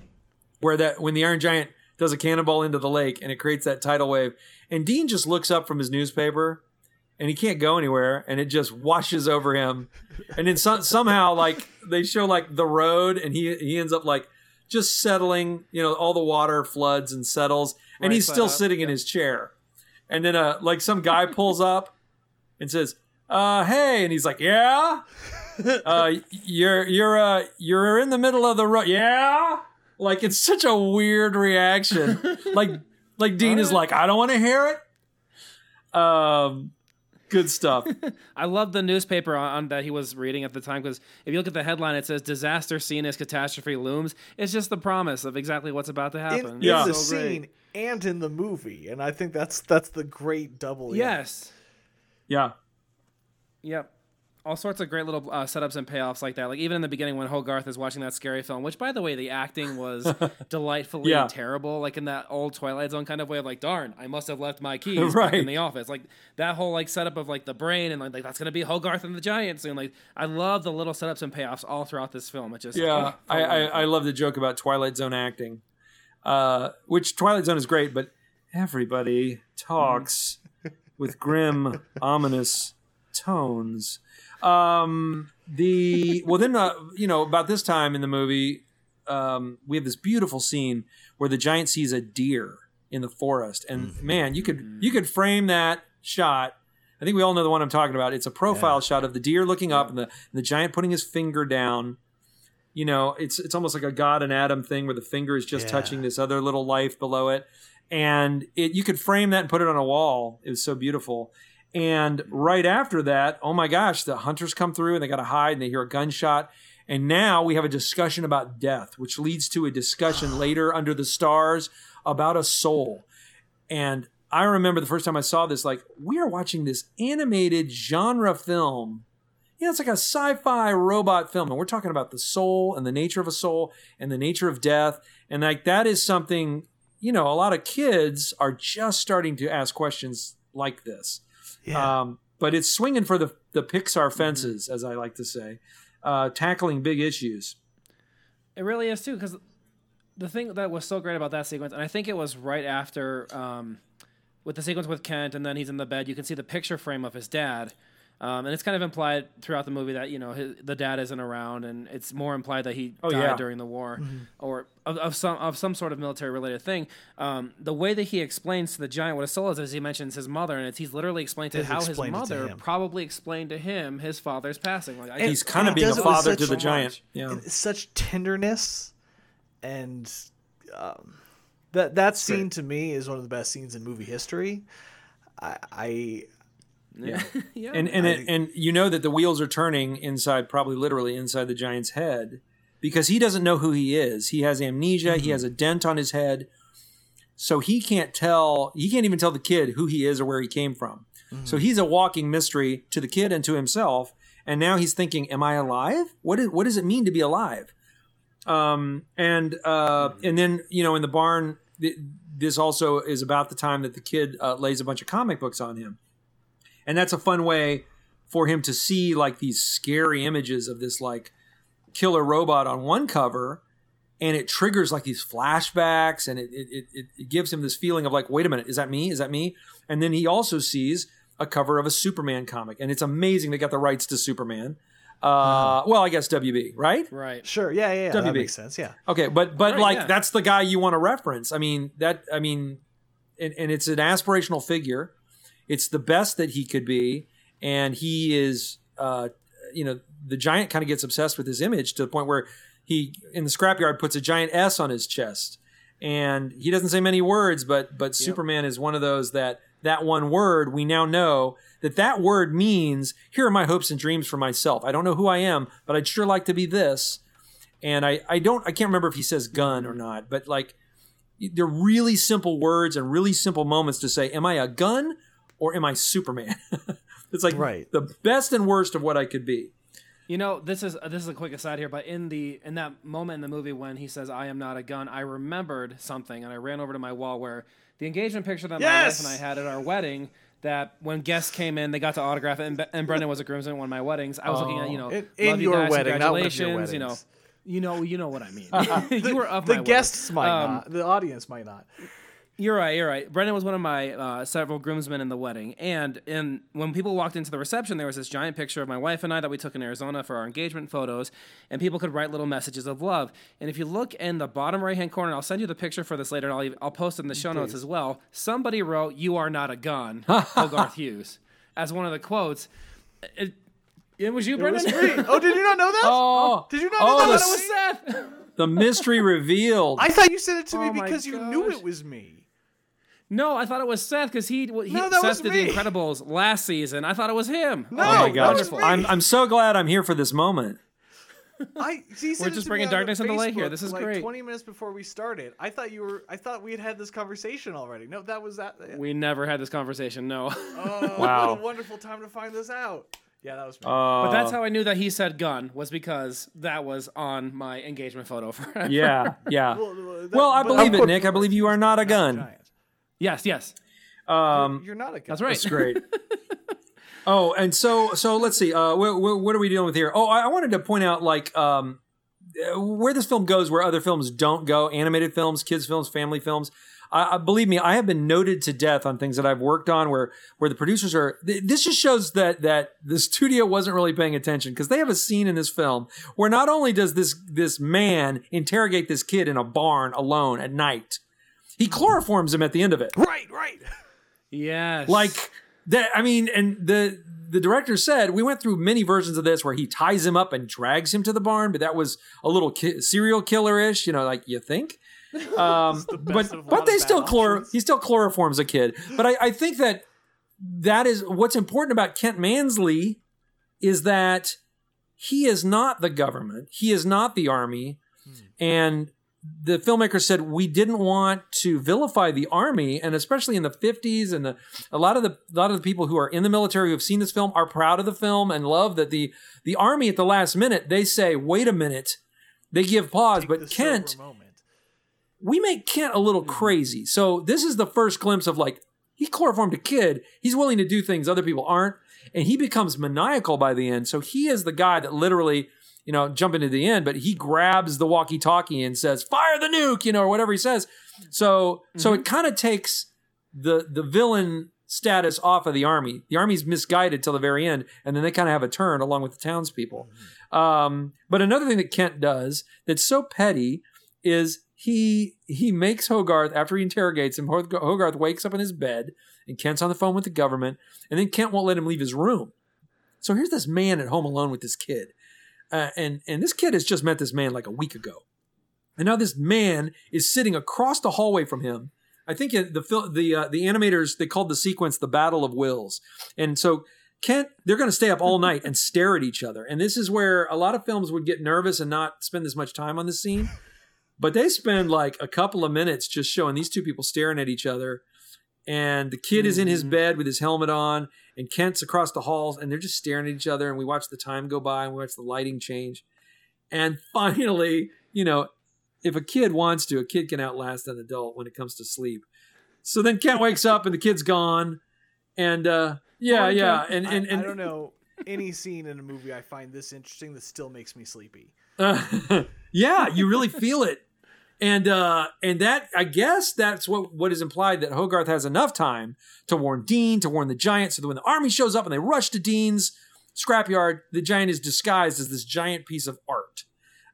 where that when the Iron Giant does a cannonball into the lake and it creates that tidal wave, and Dean just looks up from his newspaper and he can't go anywhere and it just washes over him. And then some, somehow like they show like the road and he he ends up like just settling you know all the water floods and settles and Right he's still up, sitting in his chair. And then uh like some guy pulls up and says uh hey and he's like yeah? Uh you're you're uh you're in the middle of the road yeah? Like it's such a weird reaction. Like like dean is like i don't want to hear it. Um good stuff I love the newspaper on, on that he was reading at the time because if you look at the headline, it says "Disaster Scene as Catastrophe Looms." It's just the promise of exactly what's about to happen. in Yeah. the So scene and in the movie, and I think that's that's the great double. Yes. yeah Yep. All sorts of great little uh, setups and payoffs like that. Like even in the beginning when Hogarth is watching that scary film, which by the way, the acting was delightfully Yeah. terrible, like in that old Twilight Zone kind of way of like, darn, I must have left my keys back Right. in the office. Like that whole like setup of like the brain and like, like that's gonna be Hogarth and the Giant soon. Like I love the little setups and payoffs all throughout this film. It just Yeah, I, I, I love the joke about Twilight Zone acting, uh, which Twilight Zone is great, but everybody talks with grim, ominous tones. Um, the well, then uh, you know about this time in the movie, um, we have this beautiful scene where the giant sees a deer in the forest, and man, you could you could frame that shot. I think we all know the one I'm talking about. It's a profile shot of the deer looking up and the and the giant putting his finger down. You know, it's it's almost like a God and Adam thing where the finger is just Yeah. touching this other little life below it, and it you could frame that and put it on a wall. It was so beautiful. And right after that, oh my gosh, the hunters come through and they got to hide and they hear a gunshot. And now we have a discussion about death, which leads to a discussion later under the stars about a soul. And I remember the first time I saw this, like, we are watching this animated genre film. Yeah, it's like a sci fi robot film. And we're talking about the soul and the nature of a soul and the nature of death. And like, that is something, you know, a lot of kids are just starting to ask questions like this. Yeah. Um, but it's swinging for the, the Pixar fences, as I like to say, uh, tackling big issues. It really is too, because the thing that was so great about that sequence, and I think it was right after um, with the sequence with Kent, and then he's in the bed. You can see the picture frame of his dad, um, and it's kind of implied throughout the movie that you know his, the dad isn't around, and it's more implied that he Oh, died yeah. during the war or of, of some of some sort of military related thing. Um, the way that he explains to the giant what a soul is, as he mentions his mother, and it's he's literally explained to how his explained it to mother probably explained to him his father's passing. Like He's kind of being a does it with father to the so giant. Yeah. Such tenderness and um, that that scene to me is one of the best scenes in movie history. I, I yeah, yeah. and and it, and you know that the wheels are turning inside, probably literally inside the giant's head, because he doesn't know who he is. He has amnesia. He has a dent on his head, so he can't tell. He can't even tell the kid who he is or where he came from. So he's a walking mystery to the kid and to himself. And now he's thinking, "Am I alive? What is, what does it mean to be alive?" Um, and uh, and then you know in the barn, th- this also is about the time that the kid uh, lays a bunch of comic books on him and that's a fun way for him to see like these scary images of this like killer robot on one cover and it triggers like these flashbacks and it, it, it, it gives him this feeling of like wait a minute is that me is that me and then he also sees a cover of a superman comic and it's amazing they got the rights to superman uh, well i guess wb right right. sure, yeah, yeah, yeah that WB. makes sense. Yeah, Okay, but but Right, like yeah. that's the guy you want to reference. I mean that I mean, and, and it's an aspirational figure. It's the best that he could be, and he is, uh, you know, the giant kind of gets obsessed with his image to the point where he in the scrapyard puts a giant S on his chest, and he doesn't say many words, but but Superman is one of those that that one word we now know that that word means here are my hopes and dreams for myself. I don't know who I am, but I'd sure like to be this. And I, I don't I can't remember if he says gun or not, but like they're really simple words and really simple moments to say, am I a gun or am I Superman? it's like Right. the best and worst of what I could be. You know, this is this is a quick aside here, but in the in that moment in the movie when he says "I am not a gun," I remembered something, and I ran over to my wall where the engagement picture that my wife and I had at our wedding. That when guests came in, they got to autograph it, and, and Brendan was a groomsman at one of my weddings. I was looking at you know, In- in love you your guys, wedding, not one of your congratulations, you know, you know, you know what I mean. you were of the my guests wedding. might Um, not, the audience might not. You're right. You're right. Brendan was one of my uh, several groomsmen in the wedding, and in when people walked into the reception, there was this giant picture of my wife and I that we took in Arizona for our engagement photos, and people could write little messages of love. And if you look in the bottom right hand corner, I'll send you the picture for this later, and I'll even, I'll post it in the show notes as well. Somebody wrote, "You are not a gun," Hogarth Hughes, as one of the quotes. It, it was you, It was Brendan. me. Oh, did you not know that? Oh, did you not oh, know the that? That was Seth. the mystery revealed. I thought you said it to me Oh because you knew it was me. No, I thought it was Seth because he, he No, that Seth did me. the Incredibles last season. I thought it was him. No, oh my that gosh. I'm I'm so glad I'm here for this moment. I he sent it just bringing me on darkness into light here. This is like great. Twenty minutes before we started, I thought you were. I thought we had had this conversation already. No, that was that. We never had this conversation. No, Oh, Wow. What a wonderful time to find this out. Yeah, that was me. Uh, but that's how I knew that he said gun was because that was on my engagement photo. For yeah, yeah. Well, that- Well, I believe of it, Nick. I believe you are not a course, gun. Giant. yes, yes, Um, You're not a gun. that's right. That's great. oh, and so so let's see. Uh, what, what are we dealing with here? Oh, I I wanted to point out like um, uh, where this film goes, where other films don't go, animated films, kids films, family films. I, I, believe me, I have been noted to death on things that I've worked on where where the producers are. th- This just shows that that the studio wasn't really paying attention because they have a scene in this film where not only does this this man interrogate this kid in a barn alone at night, he chloroforms him at the end of it. Right, right. Yes. Like that. I mean, and the the director said we went through many versions of this where he ties him up and drags him to the barn, but that was a little ki- serial killer ish. You know, like you think. Um, the but best of a lot but they still chlor options. he still chloroforms a kid. But I, I think that that is what's important about Kent Mansley is that he is not the government. He is not the army. And the filmmaker said we didn't want to vilify the army, and especially in the fifties, and the, a lot of the a lot of the people who are in the military who have seen this film are proud of the film and love that the the army at the last minute they say, wait a minute, they give pause, Take but Kent we make Kent a little crazy. So this is the first glimpse of like he chloroformed a kid. He's willing to do things other people aren't, and he becomes maniacal by the end. So he is the guy that literally, you know, jump into the end, but he grabs the walkie-talkie and says, "Fire the nuke," you know, or whatever he says. So so it kind of takes the the villain status off of the army. The army's misguided till the very end, and then they kind of have a turn along with the townspeople. Um, but another thing that Kent does that's so petty is he he makes Hogarth after he interrogates him. Hogarth wakes up in his bed, and Kent's on the phone with the government, and then Kent won't let him leave his room. So here's this man at home alone with this kid, uh, and and this kid has just met this man like a week ago, and now this man is sitting across the hallway from him. I think the the uh, the animators they called the sequence the Battle of Wills, and so Kent they're going to stay up all night and stare at each other, and this is where a lot of films would get nervous and not spend as much time on this scene, but they spend like a couple of minutes just showing these two people staring at each other, and the kid is in his Mhm. bed with his helmet on, and Kent's across the halls, and they're just staring at each other, and we watch the time go by, and we watch the lighting change, and finally, you know, if a kid wants to, a kid can outlast an adult when it comes to sleep. So then Kent wakes up and the kid's gone, and uh, yeah, yeah, Kent. and and, I, and I don't know any scene in a movie I find this interesting that still makes me sleepy. Uh, yeah, you really feel it. And uh and that I guess that's what what is implied that Hogarth has enough time to warn Dean, to warn the giant, so that when the army shows up and they rush to Dean's scrapyard, the giant is disguised as this giant piece of art.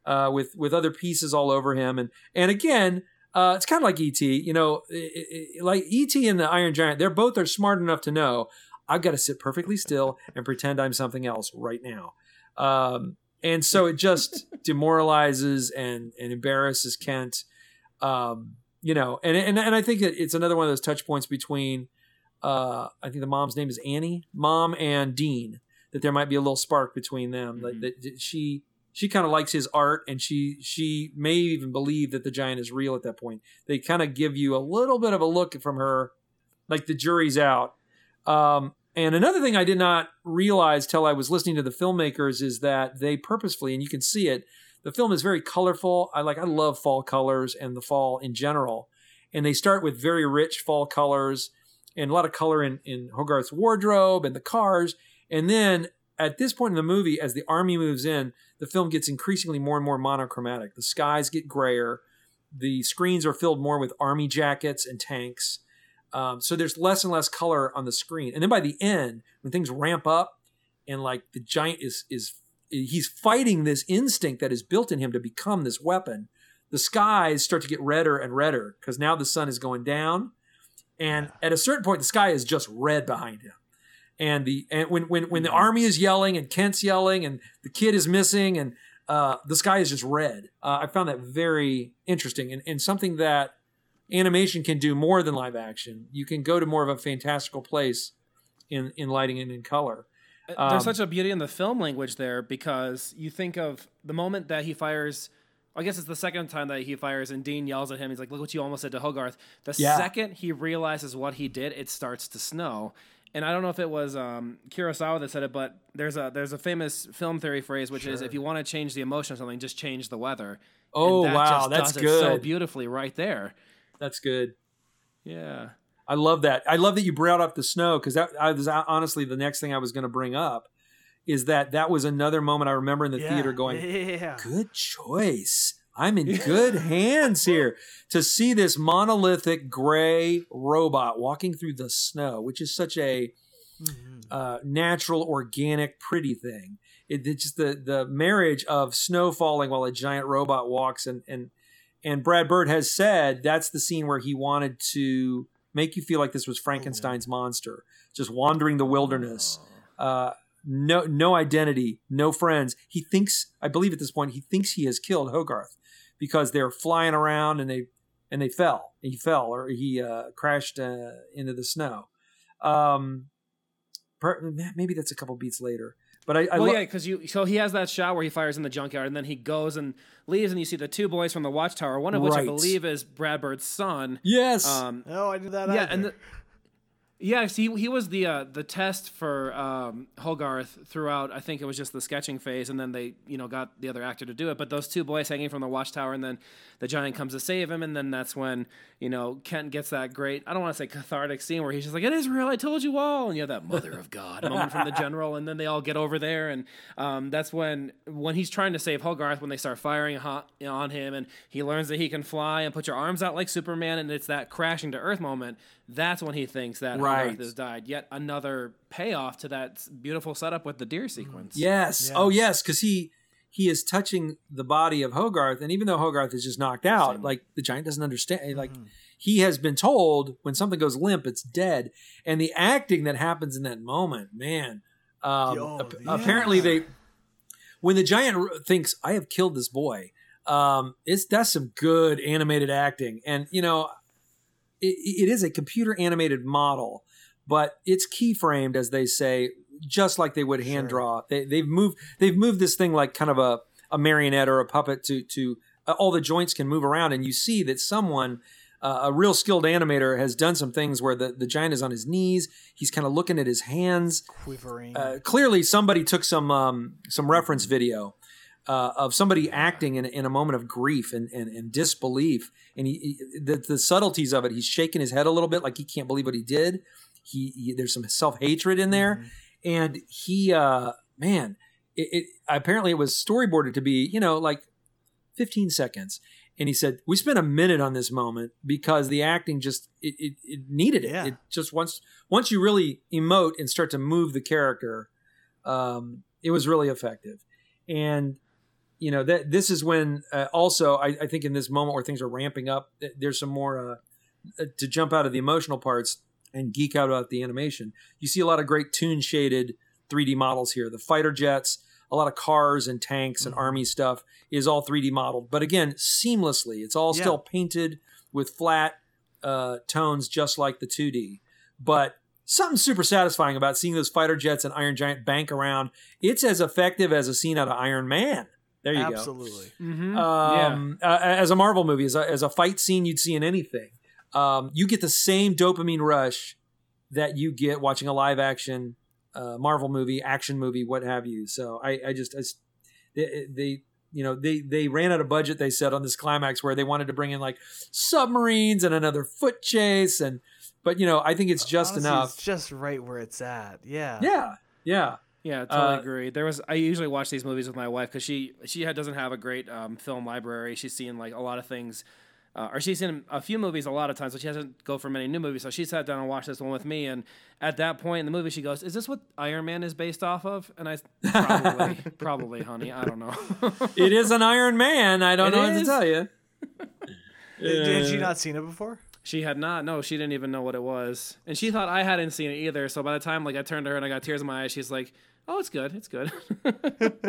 Uh, with with other pieces all over him, and and again, uh, it's kind of like ET. You know, it- it- like ET and the Iron Giant, they're both are smart enough to know I've got to sit perfectly still and pretend I'm something else right now. Um, and so it just demoralizes and and embarrasses Kent. Um, you know, and and and I think that it's another one of those touch points between. Uh, I think the mom's name is Annie, mom and Dean. That there might be a little spark between them. Like that that she she kind of likes his art, and she she may even believe that the giant is real at that point. They kind of give you a little bit of a look from her, like the jury's out. Um, and another thing I did not realize till I was listening to the filmmakers is that they purposefully, and you can see it, the film is very colorful. I like I love fall colors and the fall in general. And they start with very rich fall colors and a lot of color in, in Hogarth's wardrobe and the cars. And then at this point in the movie, as the army moves in, the film gets increasingly more and more monochromatic. The skies get grayer. The screens are filled more with army jackets and tanks. Um, so there's less and less color on the screen. And then by the end, when things ramp up and like the giant is is he's fighting this instinct that is built in him to become this weapon, the skies start to get redder and redder because now the sun is going down. And at a certain point, the sky is just red behind him. And the and when when when the army is yelling and Kent's yelling and the kid is missing and uh, the sky is just red. Uh, I found that very interesting and, and something that animation can do more than live action. You can go to more of a fantastical place in in lighting and in color. Um, There's such a beauty in the film language there because you think of the moment that he fires. I guess it's the second time that he fires, and Dean yells at him. He's like, "Look what you almost did to Hogarth." The Yeah. second he realizes what he did, it starts to snow. And I don't know if it was um, Kurosawa that said it, but there's a there's a famous film theory phrase which is, "If you want to change the emotion of something, just change the weather." Oh, and that wow, that's It so beautifully right there. That's good. Yeah. I love that. I love that you brought up the snow because that I was honestly the next thing I was going to bring up is that that was another moment I remember in the Yeah, theater going, yeah. good choice. I'm in good hands here to see this monolithic gray robot walking through the snow, which is such a Mhm. uh, natural, organic, pretty thing. It, it's just the the marriage of snow falling while a giant robot walks, and and and Brad Bird has said that's the scene where he wanted to make you feel like this was Frankenstein's monster, just wandering the wilderness. Uh, no no identity, no friends. He thinks, I believe at this point, he thinks he has killed Hogarth because they're flying around and they and they fell. He fell or he uh, crashed uh, into the snow. Um, maybe that's a couple beats later. But I, I well, lo- yeah, because you so he has that shot where he fires in the junkyard, and then he goes and leaves, and you see the two boys from the watchtower, one of which I believe is Brad Bird's son. yes, Um, No, I did that. yeah, either. and the, yes, he he was the uh, the test for um, Hogarth throughout. I think it was just the sketching phase, and then they you know got the other actor to do it. But those two boys hanging from the watchtower, and then the giant comes to save him, and then that's when you know Kent gets that great. I don't want to say cathartic scene where he's just like, "It is real. I told you all," and you have that mother of God moment from the general, and then they all get over there, and um, that's when when he's trying to save Hogarth when they start firing hot on him, and he learns that he can fly and put your arms out like Superman, and it's that crashing to earth moment. That's when he thinks that Right. Hogarth has died. Yet another payoff to that beautiful setup with the deer sequence. yes, Yeah. oh yes, because he he is touching the body of Hogarth, and even though Hogarth is just knocked out, like the giant doesn't understand. Like he has been told when something goes limp, it's dead, and the acting that happens in that moment, man. Um, Yo, ap- yeah. Apparently, they when the giant r- thinks I have killed this boy, um, it's that's some good animated acting, and you know, it, it is a computer animated model, but it's keyframed as they say, just like they would hand Sure. draw. They, they've moved they've moved this thing like kind of a a marionette or a puppet to to uh, all the joints can move around, and you see that someone. Uh, a real skilled animator has done some things where the, the giant is on his knees. He's kind of looking at his hands quivering. uh, clearly somebody took some um, some reference video uh, of somebody acting in, in a moment of grief and, and, and disbelief, and he, he- the, the subtleties of it. He's shaking his head a little bit, like he can't believe what he did. He, he there's some self hatred in there, and he uh, man, it, it apparently it was storyboarded to be you know like 15 seconds. And he said, "We spent a minute on this moment because the acting just it, it, it needed it. Yeah. It just once once you really emote and start to move the character, um, it was really effective. And you know that this is when uh, also I, I think in this moment where things are ramping up, there's some more uh, uh, to jump out of the emotional parts and geek out about the animation. You see a lot of great toon shaded 3D models here. The fighter jets, a lot of cars and tanks and Mhm. army stuff is all 3D modeled, but again seamlessly. It's all Yeah. still painted with flat uh, tones, just like the 2D. But something super satisfying about seeing those fighter jets and Iron Giant bank around. It's as effective as a scene out of Iron Man. There you Absolutely. Mm-hmm. go. Um, uh, as a Marvel movie, as a, as a fight scene you'd see in anything, um, you get the same dopamine rush that you get watching a live action uh, Marvel movie, action movie, what have you. So I, I just, I s they, they, you know, they they ran out of budget. They said on this climax where they wanted to bring in like submarines and another foot chase, and but you know, I think it's just Honestly, enough. It's just right where it's at. Yeah. Yeah, yeah. Yeah, totally Uh, agree. There was I usually watch these movies with my wife because she she had, doesn't have a great um, film library. She's seen like a lot of things, uh, or she's seen a few movies a lot of times, but she hasn't go for many new movies. So she sat down and watched this one with me, and at that point in the movie, she goes, "Is this what Iron Man is based off of?" And I probably probably, honey, I don't know. It is an Iron Man. I don't It know what to tell you. Had- Had you not seen it before? She had not. No, she didn't even know what it was, and she thought I hadn't seen it either. So by the time like I turned to her and I got tears in my eyes, she's like, "Oh, it's good. It's good."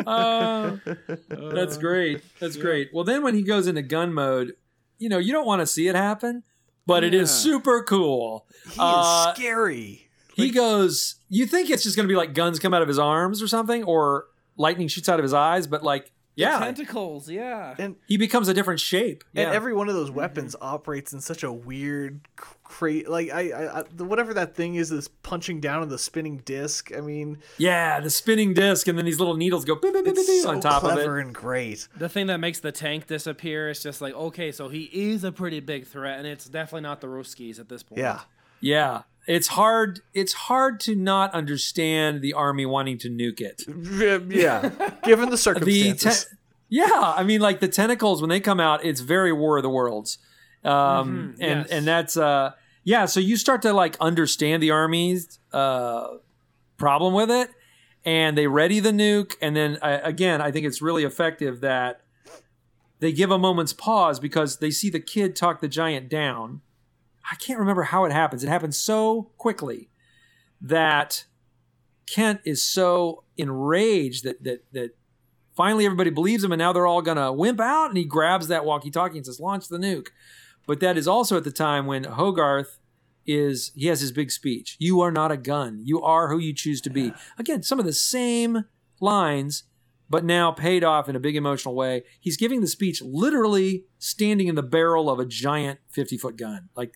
Oh, that's great. That's great. Well, then when he goes into gun mode, you know, you don't want to see it happen, but it is super cool. He Uh, is scary. He goes, you think it's just going to be like guns come out of his arms or something, or lightning shoots out of his eyes, but like, yeah, tentacles. Yeah. And he becomes a different shape. and Yeah. every one of those mm-hmm. weapons operates in such a weird, cra- like I, I, I, whatever that thing is, is punching down on the spinning disc. I mean, yeah, the spinning disc, and then these little needles go beep, beep, beep, beep, it's beep so on top of clever it. and great. The thing that makes the tank disappear is just like, okay, so he is a pretty big threat, and it's definitely not the Ruskies at this point. Yeah, Yeah, it's hard. It's hard to not understand the army wanting to nuke it. yeah, given the The circumstances. te- yeah, I mean, like the tentacles when they come out, it's very War of the Worlds, um, Mhm, and yes. and that's uh, yeah. So you start to like understand the army's uh, problem with it, and they ready the nuke, and then uh, again, I think it's really effective that they give a moment's pause because they see the kid talk the giant down. I can't remember how it happens. It happens so quickly that Kent is so enraged that that that finally everybody believes him and now they're all gonna wimp out and he grabs that walkie-talkie and says launch the nuke. But that is also at the time when hogarth is he has his big speech. You are not a gun. You are who you choose to be. Again some of the same lines but now paid off in a big emotional way. He's giving the speech literally standing in the barrel of a giant 50 foot gun. Like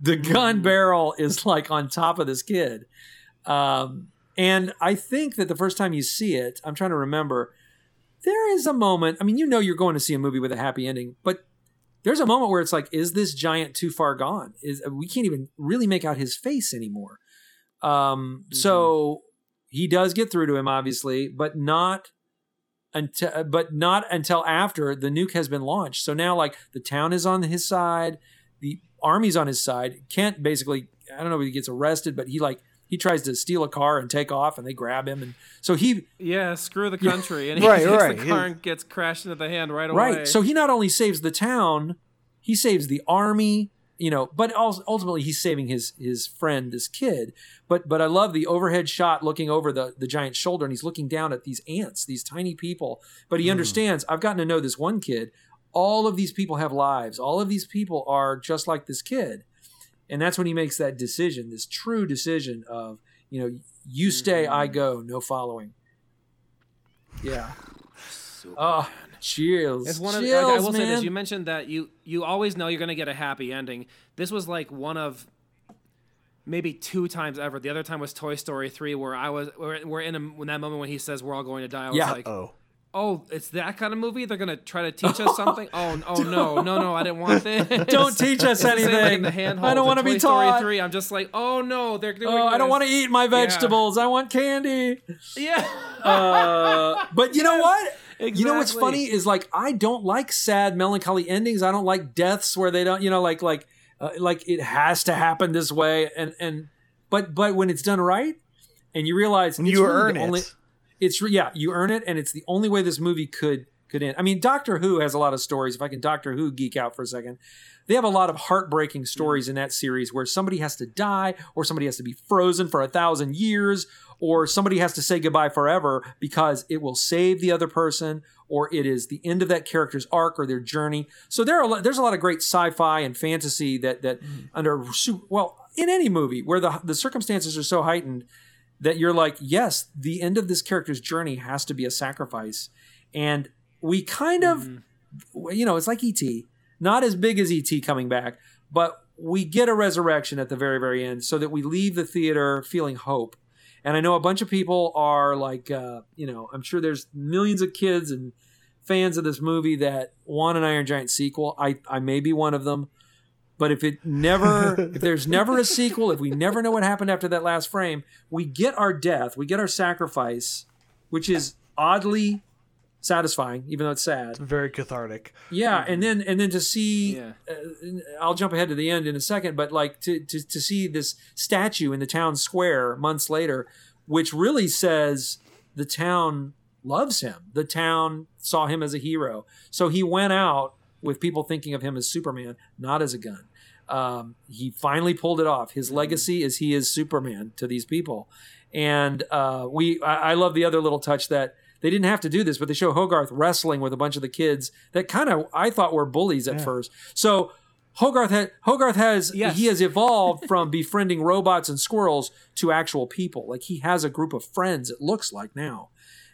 the gun barrel is like on top of this kid um, and i think that the first time you see it i'm trying to remember there is a moment. I mean, you know, you're going to see a movie with a happy ending, but there's a moment where it's like, is this giant too far gone? Is we can't even really make out his face anymore. Um, So he does get through to him, obviously, but not until but not until after the nuke has been launched. So now, like, the town is on his side, the army's on his side. Kent basically, I don't know if he gets arrested, but he like he tries to steal a car and take off, and they grab him, and so he Yeah, screw the country. And he Right, takes right. the car He- and gets crashed into the hand right away. Right. So he not only saves the town, he saves the army, you know, but also ultimately he's saving his his friend, this kid. But but I love the overhead shot looking over the the giant's shoulder and he's looking down at these ants, these tiny people. But he hmm. understands, I've gotten to know this one kid. All of these people have lives. All of these people are just like this kid. And that's when he makes that decision, this true decision of, you know, you stay, I mm-hmm. go, no following. Yeah. Oh, ah, cheers. It's one of Chills, like, I will say this. You mentioned that you you always know you're going to get a happy ending. This was like one of maybe two times ever. The other time was Toy Story three, where I was we're, we're in a, when that moment when he says we're all going to die. I was Yeah. like, oh, oh, it's that kind of movie. They're going to try to teach us something. oh, oh no, no, no, I didn't want this. Don't teach us It's the same, like, anything. the handhold I don't want to Toy be Story taught. three. I'm just like, oh no, they're doing. Oh, I don't want to eat my vegetables. I want candy. Yeah. Uh, but you know what? Exactly. You know what's funny is like I don't like sad, melancholy endings. I don't like deaths where they don't, you know, like like uh, like it has to happen this way. And and but but when it's done right, and you realize and it's you really earn the it. only- it's yeah, you earn it, and it's the only way this movie could could end. I mean, Doctor Who has a lot of stories. If I can Doctor Who geek out for a second, they have a lot of heartbreaking stories in that series where somebody has to die, or somebody has to be frozen for a thousand years, or somebody has to say goodbye forever because it will save the other person, or it is the end of that character's arc or their journey. So there are a lot, there's a lot of great sci-fi and fantasy that that mm. under well in any movie where the the circumstances are so heightened that you're like, yes, the end of this character's journey has to be a sacrifice. And we kind of, you know, it's like E.T., not as big as E.T. coming back, but we get a resurrection at the very, very end so that we leave the theater feeling hope. And I know a bunch of people are like, uh, you know, I'm sure there's millions of kids and fans of this movie that want an Iron Giant sequel. I, I may be one of them. But if it never, if there's never a sequel, if we never know what happened after that last frame, we get our death, we get our sacrifice, which is oddly satisfying, even though it's sad. very cathartic. Yeah, and then and then to see, Yeah. uh, I'll jump ahead to the end in a second, but like to, to to see this statue in the town square months later, which really says the town loves him. The town saw him as a hero, so he went out with people thinking of him as Superman, not as a gun. Um, he finally pulled it off. His legacy is he is Superman to these people, and uh, we. I, I love the other little touch that they didn't have to do this, but they show Hogarth wrestling with a bunch of the kids that kind of I thought were bullies at first. So Hogarth had, Hogarth has Yes. he has evolved from befriending robots and squirrels to actual people. Like he has a group of friends. It looks like now,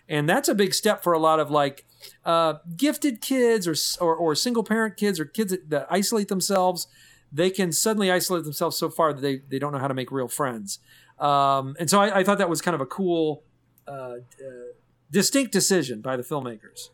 and that's a big step for a lot of like uh, gifted kids or, or or single parent kids or kids that isolate themselves. They can suddenly isolate themselves so far that they they don't know how to make real friends. Um, and so I, I thought that was kind of a cool. Uh, uh, distinct decision by the filmmakers.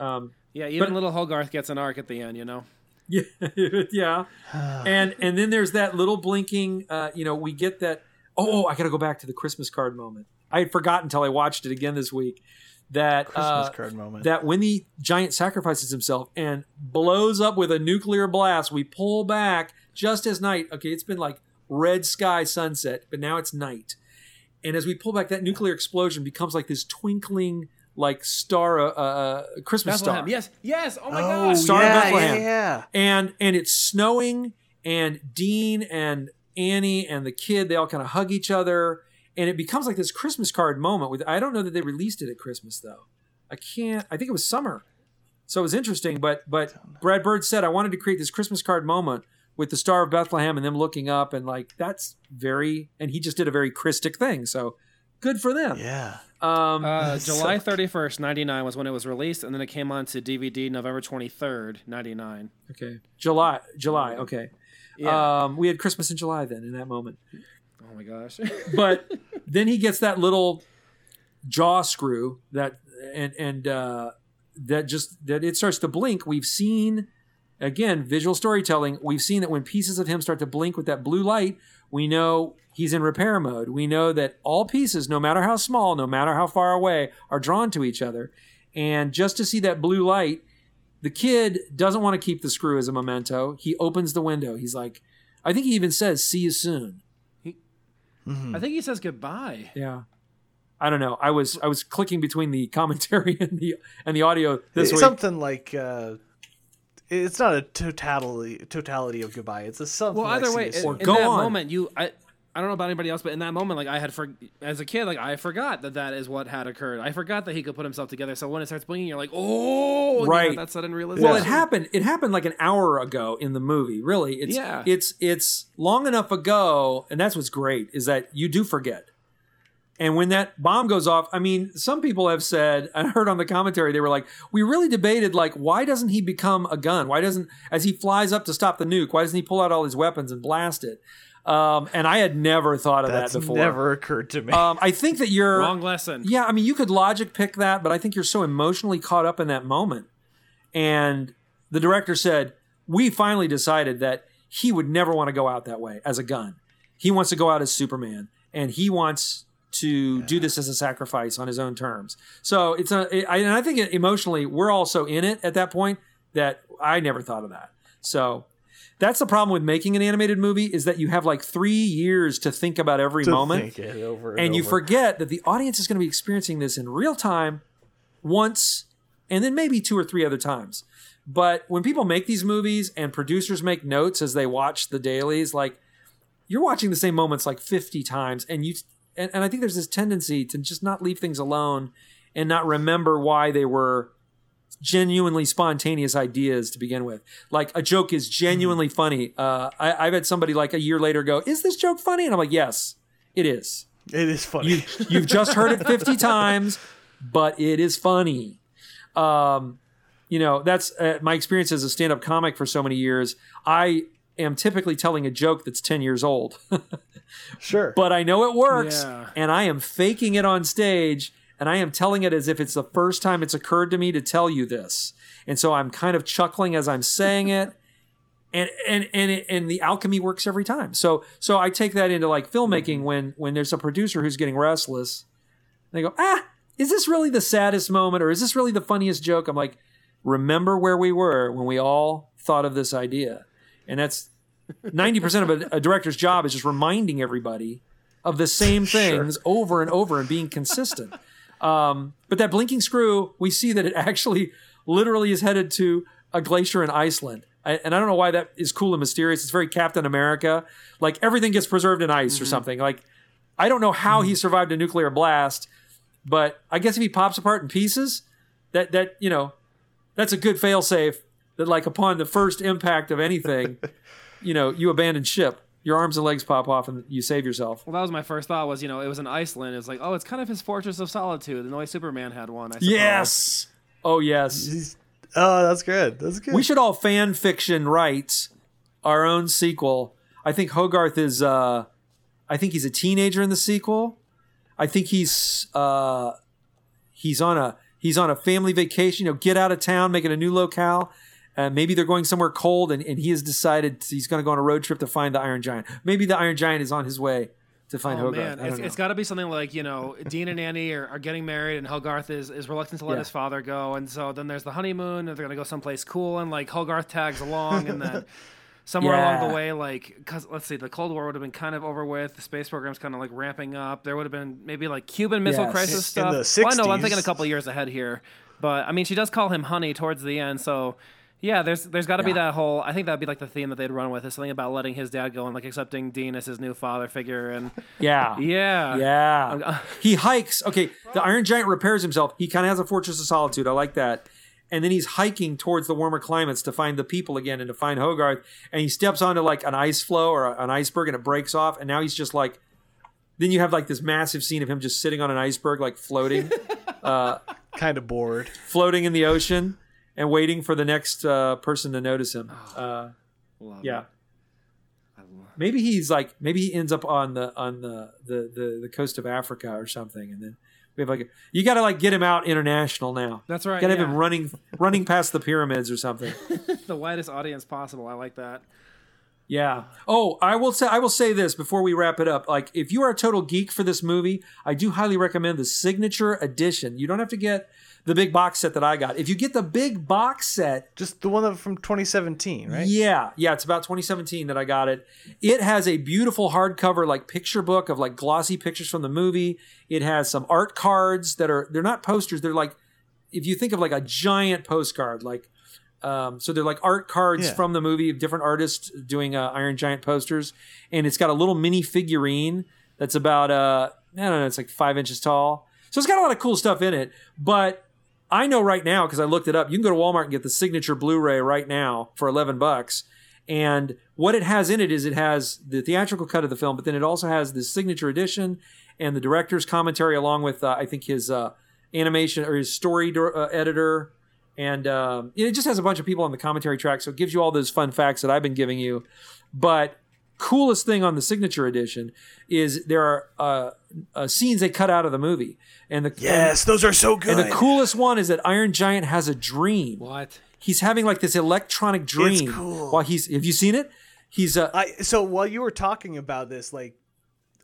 Um, Yeah, even But- little Hogarth gets an arc at the end, you know. Yeah, yeah. and and then there's that little blinking. Uh, you know, we get that. Oh, I got to go back to the Christmas card moment. I had forgotten until I watched it again this week. That Christmas uh, card moment. that when the giant sacrifices himself and blows up with a nuclear blast, we pull back just as night. Okay, it's been like red sky sunset, but now it's night. And as we pull back, that nuclear explosion becomes like this twinkling, like star, uh, uh, Christmas Bethlehem. star. Yes, yes. Oh my oh, gosh. Star of yeah, Bethlehem. yeah, yeah. and and it's snowing and dean and annie and the kid they all kind of hug each other and it becomes like this christmas card moment with i don't know that they released it at christmas though. I can't i think it was summer. So it was interesting but but brad bird said i wanted to create this christmas card moment with the star of bethlehem and them looking up and like that's very and he just did a very christic thing so good for them. Yeah. um Uh, July 31st, 99 was when it was released, and then it came on to DVD November 23rd, 99. okay. July july okay. Yeah. um we had christmas in july then in that moment oh my gosh. but then he gets that little jaw screw that and and uh, that just that it starts to blink. We've seen again visual storytelling. We've seen that when pieces of him start to blink with that blue light, we know he's in repair mode. We know that all pieces, no matter how small, no matter how far away, are drawn to each other. And just to see that blue light, the kid doesn't want to keep the screw as a memento. He opens the window. He's like, I think he even says, "See you soon." I think he says goodbye. Yeah. I don't know. I was I was clicking between the commentary and the and the audio this it's week. something like uh, it's not a totality totality of goodbye. It's a something. Well, either see way, you in, soon. in Go that on. moment, you I. I don't know about anybody else, but in that moment, like I had, for, as a kid, like I forgot that that is what had occurred. I forgot that he could put himself together. So when it starts blinking, you're like, "Oh, you Right. that sudden realization." well, it happened. It happened like an hour ago in the movie. Really, it's Yeah. it's it's long enough ago, and that's what's great is that you do forget. And when that bomb goes off, I mean, some people have said, I heard on the commentary, they were like, we really debated, like, why doesn't he become a gun? Why doesn't, as he flies up to stop the nuke, why doesn't he pull out all his weapons and blast it? Um, and I had never thought of That's that before. never occurred to me. Um, I think that you're Wrong lesson. Yeah, I mean, you could logic pick that, but I think you're so emotionally caught up in that moment. And the director said, We finally decided that he would never want to go out that way as a gun. He wants to go out as Superman, and he wants to do this as a sacrifice on his own terms. So it's a, I, and I think emotionally, we're also in it at that point that I never thought of that. So that's the problem with making an animated movie is that you have like three years to think about every To moment. think it over and, and you forget that the audience is going to be experiencing this in real time once and then maybe two or three other times. But when people make these movies and producers make notes as they watch the dailies like you're watching the same moments like 50 times and you and, and i think there's this tendency to just not leave things alone and not remember why they were genuinely spontaneous ideas to begin with. Like a joke is genuinely funny. Uh, I, I've had somebody like a year later go, "Is this joke funny?" And I'm like, "Yes, it is. it is funny. You, you've just heard it 50 times, but it is funny." Um, you know, that's uh, my experience as a stand-up comic for so many years. I am typically telling a joke that's 10 years old, sure. but I know it works, Yeah. and I am faking it on stage, and I am telling it as if it's the first time it's occurred to me to tell you this, and so I'm kind of chuckling as I'm saying it. And and and it, and the alchemy works every time. So so I take that into like filmmaking when when there's a producer who's getting restless, they go ah is this really the saddest moment or is this really the funniest joke? I'm like remember where we were when we all thought of this idea, and that's ninety percent of a, a director's job is just reminding everybody of the same things over and over and being consistent. Um, but that blinking screw, we see that it actually literally is headed to a glacier in Iceland. I, and I don't know why that is cool and mysterious. It's very Captain America. Like everything gets preserved in ice or something. Like I don't know how he survived a nuclear blast, but I guess if he pops apart in pieces, that that you know, that's a good failsafe. That like upon the first impact of anything, you know, you abandon ship. Your arms and legs pop off, and you save yourself. Well, that was my first thought. Was you know it was in Iceland. It's like oh, it's kind of his fortress of solitude. And the way Superman had one. I suppose. Yes. Oh yes. He's- oh, that's good. That's good. We should all fan fiction write our own sequel. I think Hogarth is. Uh, I think he's a teenager in the sequel. I think he's. Uh, he's on a he's on a family vacation. You know, get out of town, make it a new locale, Uh, maybe they're going somewhere cold, and, and he has decided he's going to go on a road trip to find the Iron Giant. Maybe the Iron Giant is on his way to find Oh Hogarth. man, it's, it's got to be something like you know Dean and Annie are, are getting married, and Hogarth is, is reluctant to let Yeah. his father go, and so then there's the honeymoon, and they're gonna go someplace cool, and like Hogarth tags along, and then somewhere along the way, like because let's see, the Cold War would have been kind of over with, the space program's kind of like ramping up. There would have been maybe like Cuban Missile Yes. Crisis In- in stuff. the Well, I know I'm thinking a 60s. couple years ahead here, but I mean she does call him Honey towards the end, so. Yeah, there's there's got to be that whole. I think that'd be like the theme that they'd run with is something about letting his dad go and like accepting Dean as his new father figure and yeah. yeah, Yeah. he hikes. Okay, the Iron Giant repairs himself. He kind of has a Fortress of Solitude. I like that. And then he's hiking towards the warmer climates to find the people again and to find Hogarth. And he steps onto like an ice floe or an iceberg and it breaks off. And now he's just like, then you have like this massive scene of him just sitting on an iceberg, like floating, uh, Kind of bored. floating in the ocean and waiting for the next uh, person to notice him. Uh, Love yeah. it. I love- Maybe he's like maybe he ends up on the on the the the, the coast of Africa or something, and then we have like a, you got to like get him out international now. That's right. Got to have him running running past the pyramids or something. the widest audience possible. I like that. Yeah. Oh, I will say I will say this before we wrap it up. Like, if you are a total geek for this movie, I do highly recommend the signature edition. You don't have to get the big box set that I got. If you get the big box set, Just the one from 2017, right? Yeah, yeah, it's about 2017 that I got it. It has a beautiful hardcover like picture book of like glossy pictures from the movie. It has some art cards that are they're not posters, they're like if you think of like a giant postcard like um, so they're like art cards Yeah. from the movie of different artists doing uh, Iron Giant posters, and it's got a little mini figurine that's about uh I don't know, it's like five inches tall. So it's got a lot of cool stuff in it. But I know right now because I looked it up. You can go to Walmart and get the signature Blu-ray right now for eleven bucks. And what it has in it is it has the theatrical cut of the film, but then it also has the signature edition and the director's commentary along with uh, I think his uh, animation or his story uh, editor and um, it just has a bunch of people on the commentary track, so it gives you all those fun facts that I've been giving you. But coolest thing on the signature edition is there are uh, uh, scenes they cut out of the movie, and the Yes, those are so good. and the coolest one is that Iron Giant has a dream. What? He's having like this electronic dream It's cool. while he's. Have you seen it? He's uh, I so while you were talking about this, like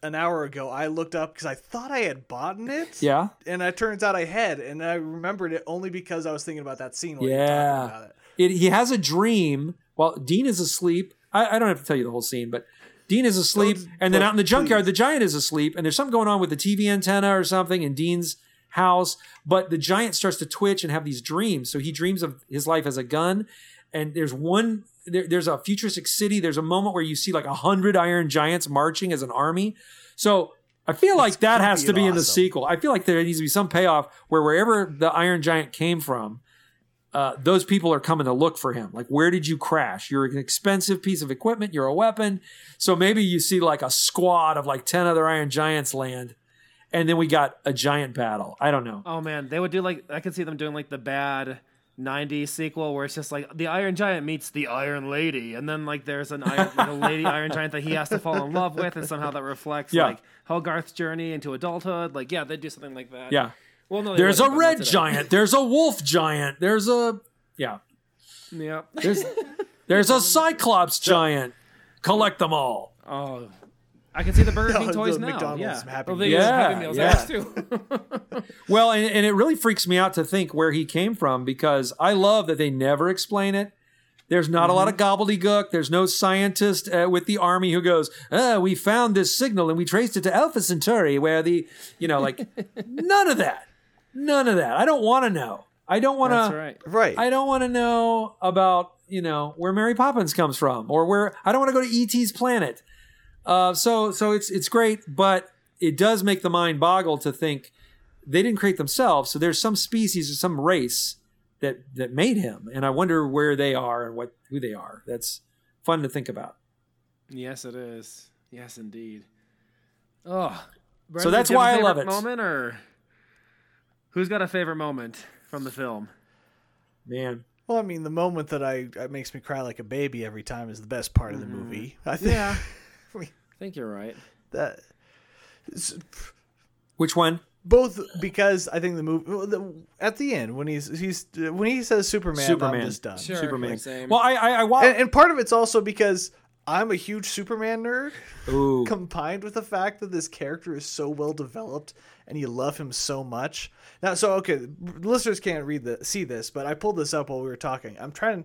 an hour ago, I looked up because I thought I had bought it. yeah. And it turns out I had, and I remembered it only because I was thinking about that scene while you were Yeah. talking about it. It, he has a dream while Dean is asleep. I, I don't have to tell you the whole scene, but Dean is asleep, Don't- and then out in the junkyard, please. the giant is asleep, and there's something going on with the TV antenna or something in Dean's house. But the giant starts to twitch and have these dreams. So he dreams of his life as a gun, and there's one. There, there's a futuristic city. There's a moment where you see like a hundred Iron Giants marching as an army. So I feel like that has to be and in the sequel. I feel like there needs to be some payoff where wherever the Iron Giant came from, uh, those people are coming to look for him. Like, where did you crash? You're an expensive piece of equipment. You're a weapon. So maybe you see like a squad of like 10 other Iron Giants land. And then we got a giant battle. I don't know. Oh man, they would do like I could see them doing like the bad '90s sequel where it's just like the Iron Giant meets the Iron Lady, and then like there's an iron, like a lady Iron Giant that he has to fall in love with, and somehow that reflects Yeah. like Hogarth's journey into adulthood. Like yeah, they'd do something like that. Yeah. Well, no, There's a wouldn't, but not red giant. There's a wolf giant. There's a, yeah. Yeah. There's, there's a cyclops giant. Collect them all. Oh, I can see the Burger King the toys now. McDonald's yeah. Happy oh, they Meals. use Yeah, Happy Meals yeah. too. Well, and, and it really freaks me out to think where he came from because I love that they never explain it. There's not a lot of gobbledygook. There's no scientist uh, with the army who goes, uh, "We found this signal and we traced it to Alpha Centauri, where the, you know, like none of that, none of that. I don't want to know. I don't want to. right. Right. I don't want to know about you know where Mary Poppins comes from or where I don't want to go to ET's planet. Uh, so so it's it's great, but it does make the mind boggle to think they didn't create themselves. So there's some species or some race that that made him, and I wonder where they are and what who they are. That's fun to think about. Yes, it is. Yes, indeed. Oh, So that's why I love it. Moment or who's got a favorite moment from the film? Man, well, I mean, the moment that I that makes me cry like a baby every time is the best part of the mm-hmm. movie. I think Yeah. I mean, I think you're right. that. which one? both because I think the movie at the end when he's he's when he says Superman, Superman. I'm just done. Sure, Superman. same. Well, I I, I wa- And, and part of it's also because I'm a huge Superman nerd, Ooh. combined with the fact that this character is so well developed and you love him so much. Now, so okay, listeners can't read the see this, but I pulled this up while we were talking. I'm trying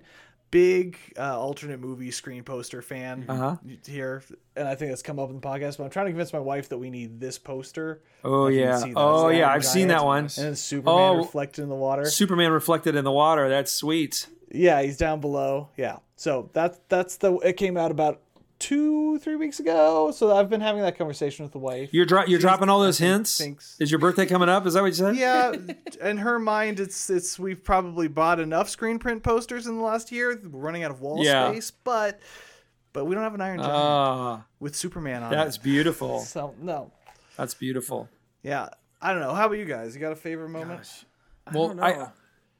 big uh, alternate movie screen poster fan Uh-huh. here, and I think that's come up in the podcast. But I'm trying to convince my wife that we need this poster. Oh If you can yeah. Oh yeah. I've seen that one. And then Superman Oh. reflected in the water. Superman reflected in the water. That's sweet. Yeah, he's down below. Yeah. So that's that's the it came out about two three weeks ago. So I've been having that conversation with the wife. You're dro- you're She's- dropping all those hints. thinks- Is your birthday coming up? Is that what you said? yeah, in her mind, it's it's we've probably bought enough screen print posters in the last year. We're running out of wall Yeah. space, but but we don't have an Iron Giant Ah, with Superman on it. that's it. beautiful. So no, That's beautiful. yeah, I don't know. How about you guys? You got a favorite moment? Well, I,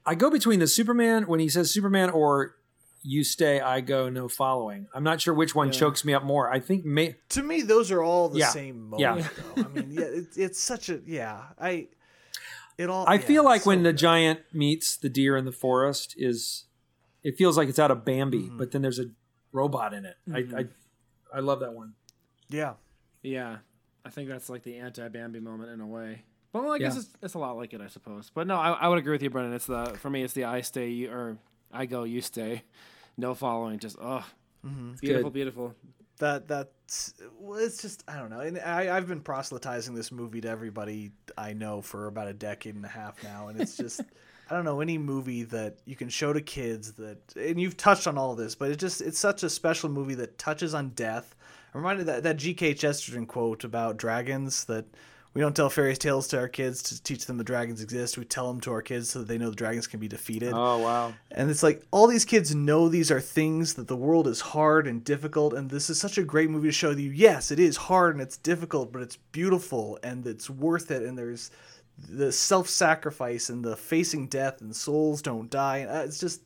I go between the Superman when he says Superman or you stay, I go, no following. I'm not sure which one chokes me up more. I think may, To me, those are all the Yeah. same Yeah. moment. Though. I mean, yeah, it, it's such a yeah. I it all. I yeah, feel like so when the good. giant meets the deer in the forest is, it feels like it's out of Bambi, Mm-hmm. but then there's a robot in it. I, I, I love that one. yeah. Yeah, I think that's like the anti-Bambi moment in a way. But well, I guess Yeah. it's, it's a lot like it, I suppose. But no, I, I would agree with you, Brendan. It's the for me, it's the I stay you, or I go, you stay. No following, just oh, beautiful, Good. beautiful. that that's well, it's just I don't know. And I I've been proselytizing this movie to everybody I know for about a decade and a half now, and it's just I don't know any movie that you can show to kids that and you've touched on all this, but it just it's such a special movie that touches on death. I'm reminded that that G.K. Chesterton quote about dragons that. We don't tell fairy tales to our kids to teach them the dragons exist. We tell them to our kids so that they know the dragons can be defeated. Oh, wow. And it's like all these kids know these are things that the world is hard and difficult, and this is such a great movie to show you. Yes, it is hard and it's difficult, but it's beautiful and it's worth it. And there's the self-sacrifice and the facing death and souls don't die. And uh, it's just,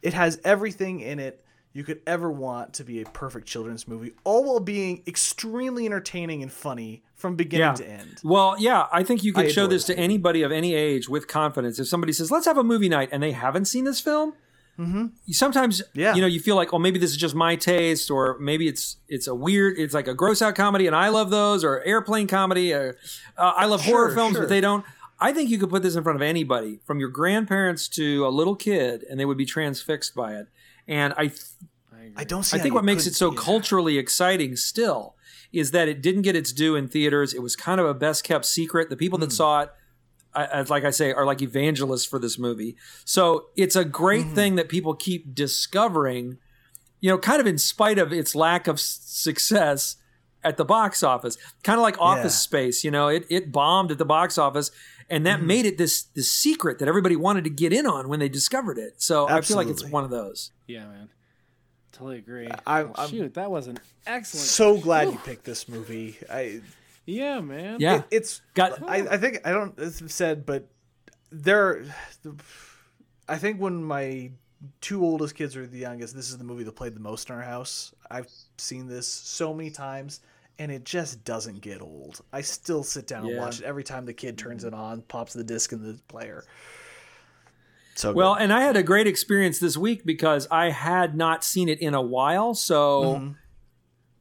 it has everything in it you could ever want to be a perfect children's movie, all while being extremely entertaining and funny from beginning Yeah. to end. Well, yeah, I think you could show this to anybody of any age with confidence. If somebody says, "Let's have a movie night," and they haven't seen this film, mm-hmm. sometimes Yeah. you know you feel like, "Oh, maybe this is just my taste," or maybe it's it's a weird, it's like a gross out comedy, and I love those, or airplane comedy, or uh, I love horror films, sure. but they don't. I think you could put this in front of anybody, from your grandparents to a little kid, and they would be transfixed by it. And I, th- I don't see. I think what makes it so culturally exciting still is that it didn't get its due in theaters. It was kind of a best kept secret. The people Hmm. that saw it, I- as like I say, are like evangelists for this movie. So it's a great Hmm. thing that people keep discovering, you know, kind of in spite of its lack of success at the box office. Kind of like Office Yeah. Space, you know, it, it bombed at the box office. And that mm-hmm. made it this this secret that everybody wanted to get in on when they discovered it. So I feel like it's one of those. Yeah, man. Totally agree. I- Well, I'm- shoot, that was an excellent. So glad you picked this movie. I yeah, man. Yeah. it- it's Got- I, I think I don't it's said, but there. I think when my two oldest kids are the youngest, this is the movie that played the most in our house. I've seen this so many times, and it just doesn't get old. I still sit down and watch it every time the kid turns it on, pops the disc in the player. So Well, good. and I had a great experience this week because I had not seen it in a while, so Mm-hmm.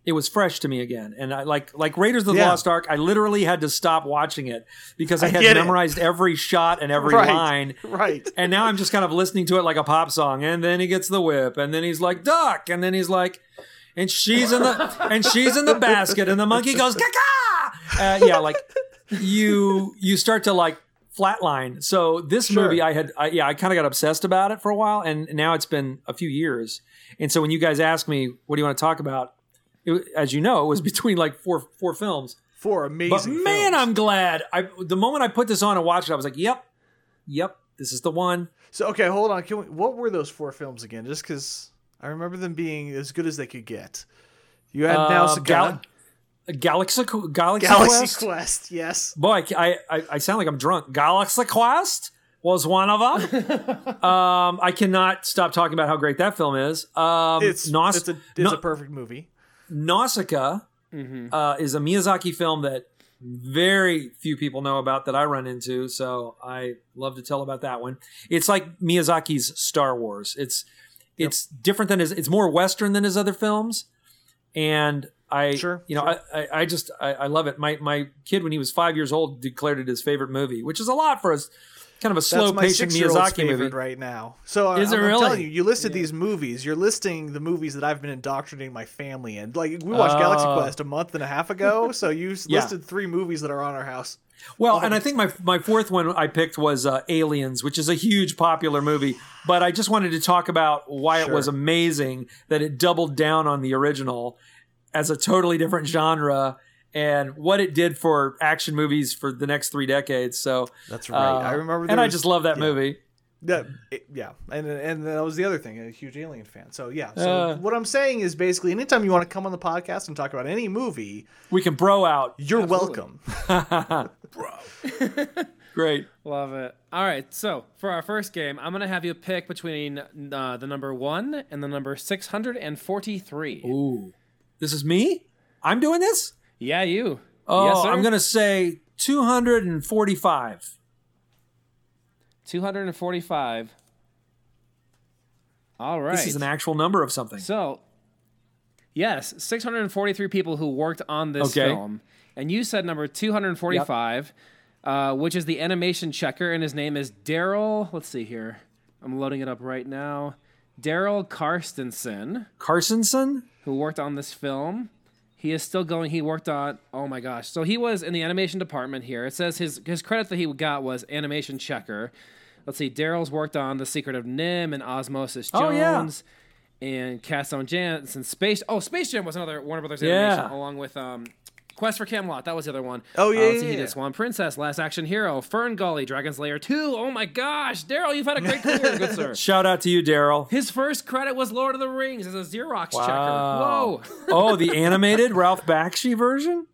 it was fresh to me again. And I like like Raiders of the Yeah. Lost Ark. I literally had to stop watching it because I, I had get it. memorized every shot and every right, line. right. And now I'm just kind of listening to it like a pop song. And then he gets the whip, and then he's like duck, and then he's like, and she's in the and she's in the basket, and the monkey goes caca. Uh, yeah, like you you start to like flatline. So this Sure. movie, I had I, yeah, I kind of got obsessed about it for a while, and now it's been a few years. And so when you guys ask me, what do you want to talk about? It, as you know, it was between like four four films. Four amazing. But man, films. I'm glad. I the moment I put this on and watched it, I was like, yep, yep, this is the one. So okay, hold on. Can we, what were those four films again? Just because I remember them being as good as they could get. You had now Uh, Sagan, Gal- Galaxy Galaxy, Galaxy Quest. Quest. Yes. Boy, I, I I sound like I'm drunk. Galaxy Quest was one of them. um, I cannot stop talking about how great that film is. Um, It's Naus- it's a it's Na- a perfect movie. Nausicaa uh, is a Miyazaki film that very few people know about that I run into. So I love to tell about that one. It's like Miyazaki's Star Wars. It's it's different than his. It's more Western than his other films, and I Sure, you know sure. I, I I just I, I love it. My my kid when he was five years old declared it his favorite movie, which is a lot for us. Kind of a slow patient Miyazaki movie. right now. So Is I'm, it I'm really? telling you, you listed these movies. You're listing the movies that I've been indoctrinating my family in. Like we watched Galaxy Oh. Quest a month and a half ago, so you Yeah. listed three movies that are on our house. Well, and I think my my fourth one I picked was uh, Aliens, which is a huge popular movie. But I just wanted to talk about why it was amazing that it doubled down on the original as a totally different genre and what it did for action movies for the next three decades. So That's right. I remember and there I just love that yeah. movie. That it- yeah, and and that was the other thing. A huge Alien fan. So yeah. So Uh. what I'm saying is basically, anytime you want to come on the podcast and talk about any movie, We can bro out. you're welcome. Bro. Great. Love it. All right, so for our first game, I'm gonna have you pick between uh, the number one and the number six hundred and forty-three. Ooh, this is me. I'm doing this. Yeah, you. Oh, yes. I'm gonna say 245. two hundred and forty-five. All right. This is an actual number of something. So, yes, 643 people who worked on this Okay. film. And you said number 245, uh, which is the animation checker, and his name is Daryl. Let's see here. I'm loading it up right now. Daryl Karstensen, Carsonson. who worked on this film. He is still going. He worked on. Oh my gosh! So he was in the animation department here. It says his his credit that he got was animation checker. Let's see. Daryl's worked on The Secret of NIMH and Osmosis Jones. Oh, yeah. And Cast on Jans and Space. Oh, Space Jam was another Warner Brothers Yeah. animation, along with um, Quest for Camelot. That was the other one. Oh, yeah, Uh, let's yeah, he did Swan Princess, Last Action Hero, Fern Gully, Dragon's Lair 2. Oh my gosh, Daryl, you've had a great career, good sir. Shout out to you, Daryl. His first credit was Lord of the Rings as a Xerox Wow. checker. Whoa. oh, the animated Ralph Bakshi version?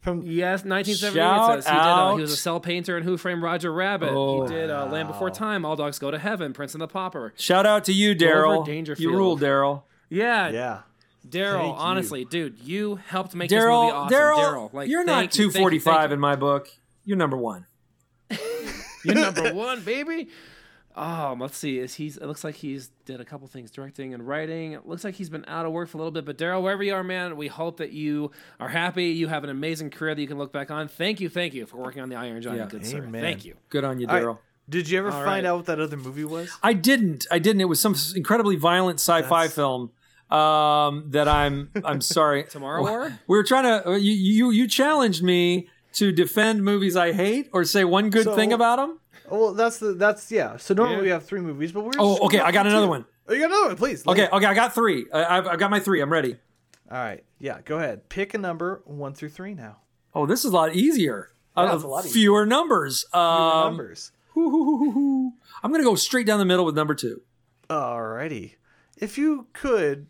From Yes, 1978 Shout says he did. Uh, he was a cel painter in Who Framed Roger Rabbit. Oh, he did uh, Land Before Time, All Dogs Go to Heaven, Prince and the Pauper. Shout out to you, Daryl. Dangerfield. You rule, Daryl. Yeah, yeah. Daryl. Thank you. Honestly, dude, you helped make this movie Daryl, awesome. Daryl, Daryl, like you're thank not you, thank you, thank 245 you. in my book. You're number one. You're number one, baby. Um, let's see. Is he's? It looks like he's did a couple things, directing and writing. It looks like he's been out of work for a little bit. But Daryl, wherever you are, man, we hope that you are happy. You have an amazing career that you can look back on. Thank you, thank you for working on the Iron Giant, Yeah. good sir. Thank you. Good on you, Daryl. Did you ever All find right. out what that other movie was? I didn't. I didn't. It was some incredibly violent sci-fi That's- film um, that I'm. I'm sorry. Tomorrow War? We were trying to. uh, You you you challenged me to defend movies I hate or say one good So- thing about them. Oh, well, that's the that's yeah. So normally Yeah. we have three movies, but we're Oh, just- okay. I got another one. Oh, you got another one, please. Okay, okay. I got three. I, I've, I've got my three. I'm ready. All right. Yeah. Go ahead. Pick a number one through three now. Oh, this is a lot easier. Yeah, Uh, a lot fewer easier. fewer numbers. Fewer Um, numbers. I'm gonna go straight down the middle with number two. Alrighty. If you could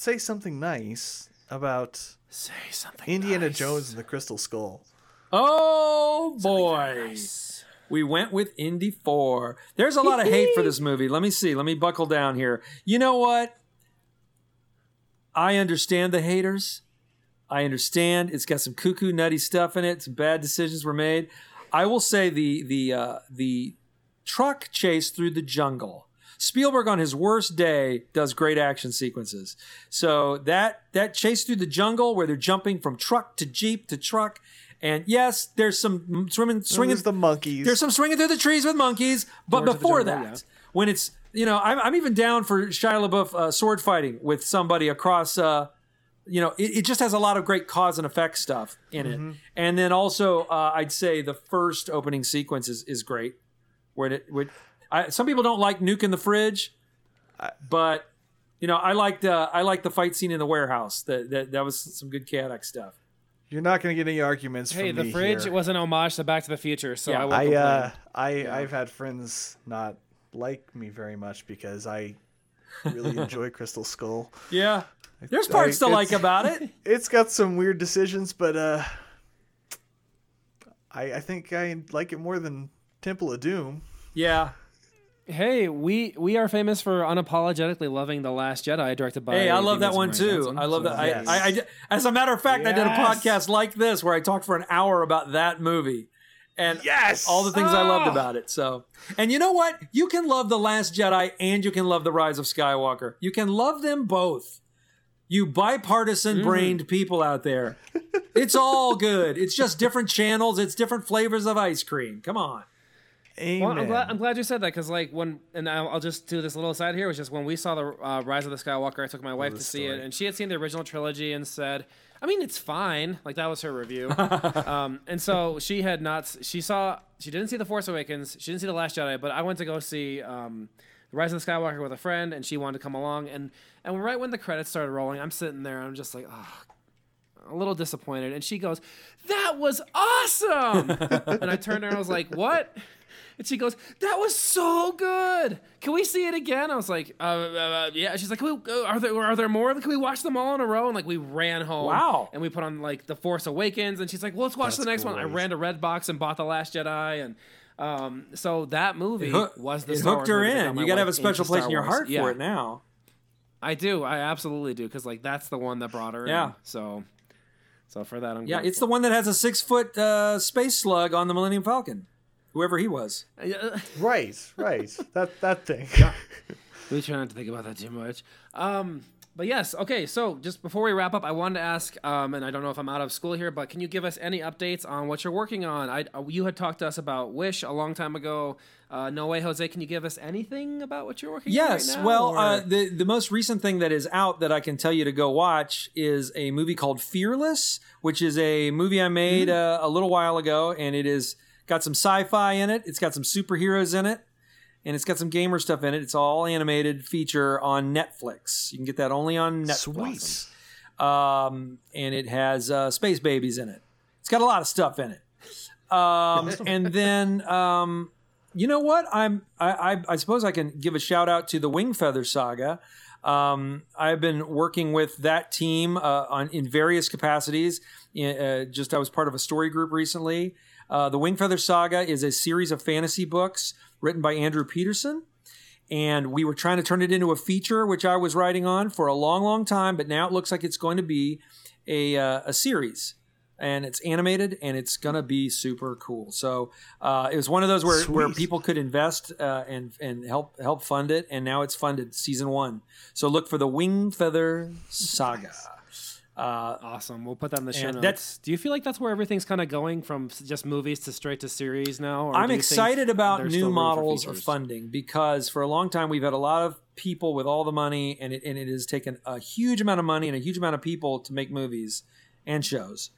say something nice about Say something. Indiana nice. Jones and the Crystal Skull. Oh boy. We went with Indy 4. There's a lot of hate for this movie. Let me see. Let me buckle down here. You know what? I understand the haters. I understand it's got some cuckoo nutty stuff in it. Some bad decisions were made. I will say the the uh, the truck chase through the jungle. Spielberg on his worst day does great action sequences. So that that chase through the jungle where they're jumping from truck to jeep to truck, and yes, there's some swimming swinging There's the monkeys. there's some swinging through the trees with monkeys, but the before jungle, that, yeah. when it's you know, I'm, I'm even down for Shia LaBeouf uh, sword fighting with somebody across. Uh, you know, it, it just has a lot of great cause and effect stuff in Mm-hmm. it, and then also uh, I'd say the first opening sequence is, is great. Where it, where I, some people don't like Nuke in the fridge, but you know, I liked uh, I liked the fight scene in the warehouse. That that, that was some good chaotic stuff. You're not going to get any arguments Hey, from the me fridge here. was an homage to Back to the Future, so Yeah. I won't I complain. uh, I I've had friends not like me very much because I really enjoy Crystal Skull. Yeah, there's I- parts to like about it. It's got some weird decisions, but uh, I I think I like it more than Temple of Doom. Yeah, Hey, we we are famous for unapologetically loving the Last Jedi, directed by. Hey, I love that one too. Johnson. I love that. Yes. I, I, I, as a matter of fact, I did a podcast like this where I talked for an hour about that movie and Yes! all the things I loved Ah! about it. So, and you know what? You can love the Last Jedi and you can love the Rise of Skywalker. You can love them both. You bipartisan Mm-hmm. brained people out there. It's all good. It's just different channels. It's different flavors of ice cream. Come on. Amen. Well, I'm glad, I'm glad you said that because, like, when and I'll, I'll just do this little aside here, which is when we saw the uh, Rise of the Skywalker, I took my wife to see it, and she had seen the original trilogy and said, "I mean, it's fine." Like that was her review. um, and so she had not. She saw. She didn't see the Force Awakens. She didn't see the Last Jedi. But I went to go see um, the Rise of the Skywalker with a friend, and she wanted to come along. And and right when the credits started rolling, I'm sitting there, I'm just like, oh, a little disappointed. And she goes, "That was awesome!" and I turned her and I was like, "What?" And she goes, "That was so good. Can we see it again?" I was like, uh, uh, "Yeah." She's like, we, uh, "Are there are there more? Can we watch them all in a row?" And like we ran home. Wow. And we put on like the Force Awakens, and she's like, well, "Let's watch the next one." I ran to Redbox and bought the Last Jedi, and um, so that movie Hook- was the it Star hooked Wars her movie that got in. my You got to have a special place Star in your Wars. heart Yeah. for it now. I do. I absolutely do because like that's the one that brought her. Yeah. In. So, so for that, I'm Yeah, it's the grateful. one that has a six foot uh, space slug on the Millennium Falcon, whoever he was. Right, right. that that thing. We try not to think about that too much. Um, but yes, okay. So just before we wrap up, I wanted to ask, um, and I don't know if I'm out of school here, but can you give us any updates on what you're working on? I uh, you had talked to us about Wish a long time ago. Uh, no way, Jose. Can you give us anything about what you're working Yes. on? right now, well, uh, the the most recent thing that is out that I can tell you to go watch is a movie called Fearless, which is a movie I made uh, a little while ago, and it is got some sci-fi in it. It's got some superheroes in it, and it's got some gamer stuff in it. It's all animated feature on Netflix. You can get that only on Netflix. Sweet. um, and it has uh, space babies in it. It's got a lot of stuff in it. Um, and then, um, you know what? I'm I, I, I suppose I can give a shout out to the Wingfeather Saga. Um, I've been working with that team uh, on in various capacities. Uh, just I was part of a story group recently. Uh, the Wingfeather Saga is a series of fantasy books written by Andrew Peterson and we were trying to turn it into a feature, which I was writing on for a long, long time. But now it looks like it's going to be a uh, a series, and it's animated, and it's going to be super cool. So uh, it was one of those where, where people could invest uh, and and help help fund it, and now it's funded season one. So look for the Wingfeather Saga. Uh, awesome. We'll put that in the show And notes. that's- Do you feel like that's where everything's kind of going from just movies to straight to series now? Or I'm do you think excited about new still room for models of funding because for a long time we've had a lot of people with all the money, and it, and it has taken a huge amount of money and a huge amount of people to make movies and shows.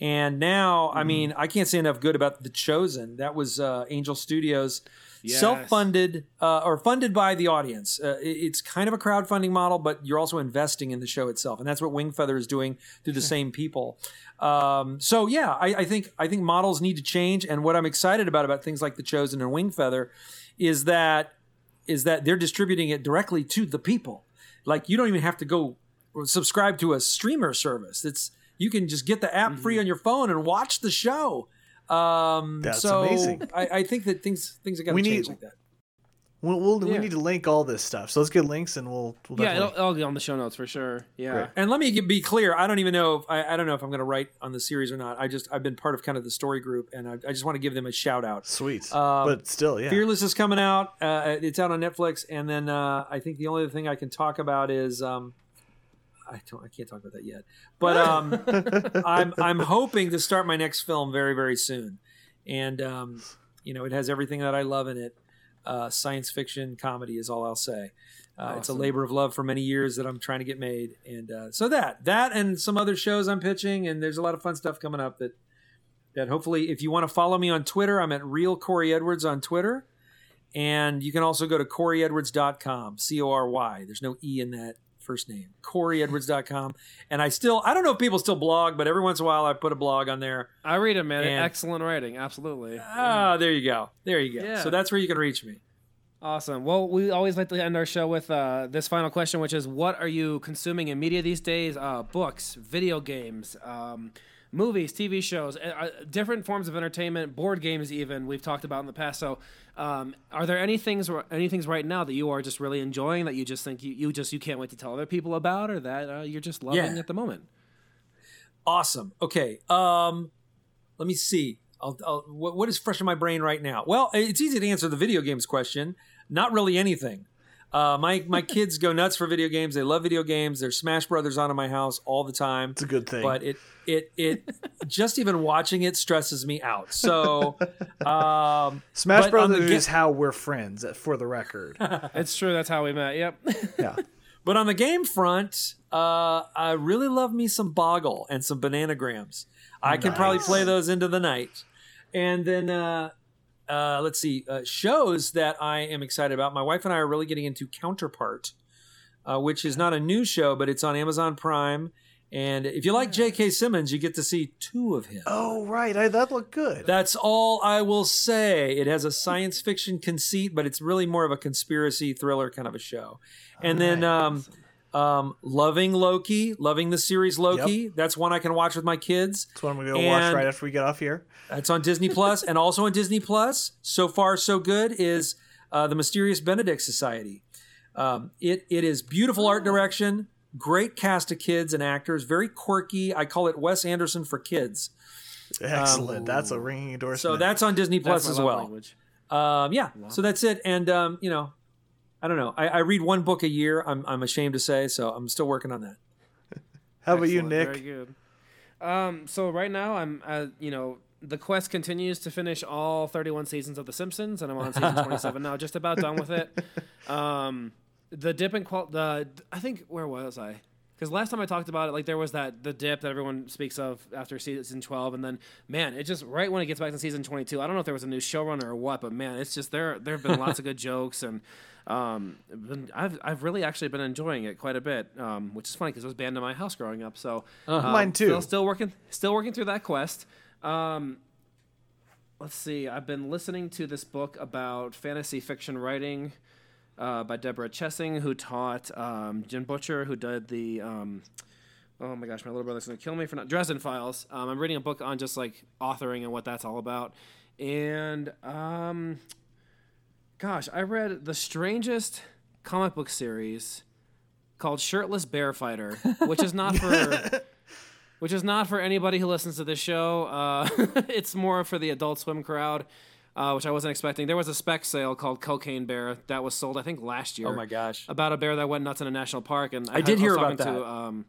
And now, Mm-hmm. I mean, I can't say enough good about The Chosen. That was uh, Angel Studios, Yes. self-funded uh, or funded by the audience. Uh, it- it's kind of a crowdfunding model, but you're also investing in the show itself, and that's what Wingfeather is doing through the same people. Um, so yeah, I, I think I think models need to change, and what I'm excited about about things like The Chosen and Wingfeather is that is that they're distributing it directly to the people. Like you don't even have to go subscribe to a streamer service. It's you can just get the app Mm-hmm. free on your phone and watch the show. Um, That's so amazing. I, I think that things things are going We to need- change like that. We'll, we'll, Yeah. We need to link all this stuff. So let's get links and we'll. we'll Yeah, definitely- it'll, it'll be on the show notes for sure. Yeah. Great. And let me get, be clear. I don't even know if I, I don't know if I'm going to write on the series or not. I just I've been part of kind of the story group, and I, I just want to give them a shout out. Sweet. Um, but still, yeah. Fearless is coming out. Uh, it's out on Netflix, and then uh, I think the only other thing I can talk about is um, I don't I can't talk about that yet. But um, I'm I'm hoping to start my next film very very soon, and um, you know it has everything that I love in it. Uh, science fiction comedy is all I'll say. Uh, It's a labor of love for many years that I'm trying to get made, and uh, so that that and some other shows I'm pitching, and there's a lot of fun stuff coming up that that hopefully if you want to follow me on Twitter, I'm at real Cory Edwards on Twitter. And you can also go to CoryEdwards.com, C O R Y. There's no E in that first name. CoryEdwards.com. And I still, I don't know if people still blog, but every once in a while I put a blog on there. I read it, man. And- Excellent writing. Absolutely. Ah, there you go. There you go. Yeah. So that's where you can reach me. Awesome. Well, we always like to end our show with uh, this final question, which is what are you consuming in media these days? Uh, books, video games, um, movies, TV shows, uh, uh, different forms of entertainment, board games, even we've talked about in the past. So, um, are there any things, any things right now that you are just really enjoying that you just think you, you just you can't wait to tell other people about, or that uh, you're just loving Yeah. at the moment? Awesome. Okay. Um, let me see. I'll, I'll, what, what is fresh in my brain right now? Well, it's easy to answer the video games question. Not really anything. Uh, my my kids go nuts for video games. They love video games. There's Smash Brothers on in my house all the time. It's a good thing. But it it it just even watching it stresses me out. So um, Smash but Brothers ga- is how we're friends, for the record. It's true. That's how we met. Yep. yeah. But on the game front, uh, I really love me some Boggle and some Bananagrams. I can probably play those into the night. And then, uh, uh, let's see, uh, shows that I am excited about. My wife and I are really getting into Counterpart, uh, which is not a new show, but it's on Amazon Prime. And if you like J.K. Simmons, you get to see two of him. Oh, right. I, that looked good. That's all I will say. It has a science fiction conceit, but it's really more of a conspiracy thriller kind of a show. And then um, um, loving Loki, loving the series Loki. That's one I can watch with my kids. That's what I'm going to go watch right after we get off here. That's on Disney Plus, and also on Disney Plus. So far, so good is uh, the Mysterious Benedict Society. Um, it it is beautiful art direction, great cast of kids and actors, very quirky. I call it Wes Anderson for kids. Excellent. that's a ringing endorsement. So that's on Disney Plus as well. language. Um, yeah, so that's it. And um, you know, I don't know. I, I read one book a year. I'm I'm ashamed to say, so I'm still working on that. How about you, Nick? Very good. Um, so right now I'm, uh, you know, the quest continues to finish all 31 seasons of The Simpsons, and I'm on season 27 now, just about done with it. Um, the dip in qual, the I think where was I? Because last time I talked about it, like there was that the dip that everyone speaks of after season 12, and then man, it just right when it gets back to season 22. I don't know if there was a new showrunner or what, but man, it's just there. There have been lots of good jokes and. Um, been, I've I've really actually been enjoying it quite a bit, um, which is funny because it was banned in my house growing up. So um, Mine too. Still, still working, still working through that quest. Um, let's see. I've been listening to this book about fantasy fiction writing uh, by Deborah Chester, who taught um, Jim Butcher, who did the. Um, oh my gosh, my little brother's gonna kill me for not Dresden Files. Um, I'm reading a book on just like authoring and what that's all about, and um, gosh, I read the strangest comic book series called Shirtless Bear Fighter, which is not for which is not for anybody who listens to this show. Uh, it's more for the Adult Swim crowd, uh, which I wasn't expecting. There was a spec sale called Cocaine Bear that was sold, I think, last year. Oh my gosh. About a bear that went nuts in a national park, and I, did was hear about to, that. Um,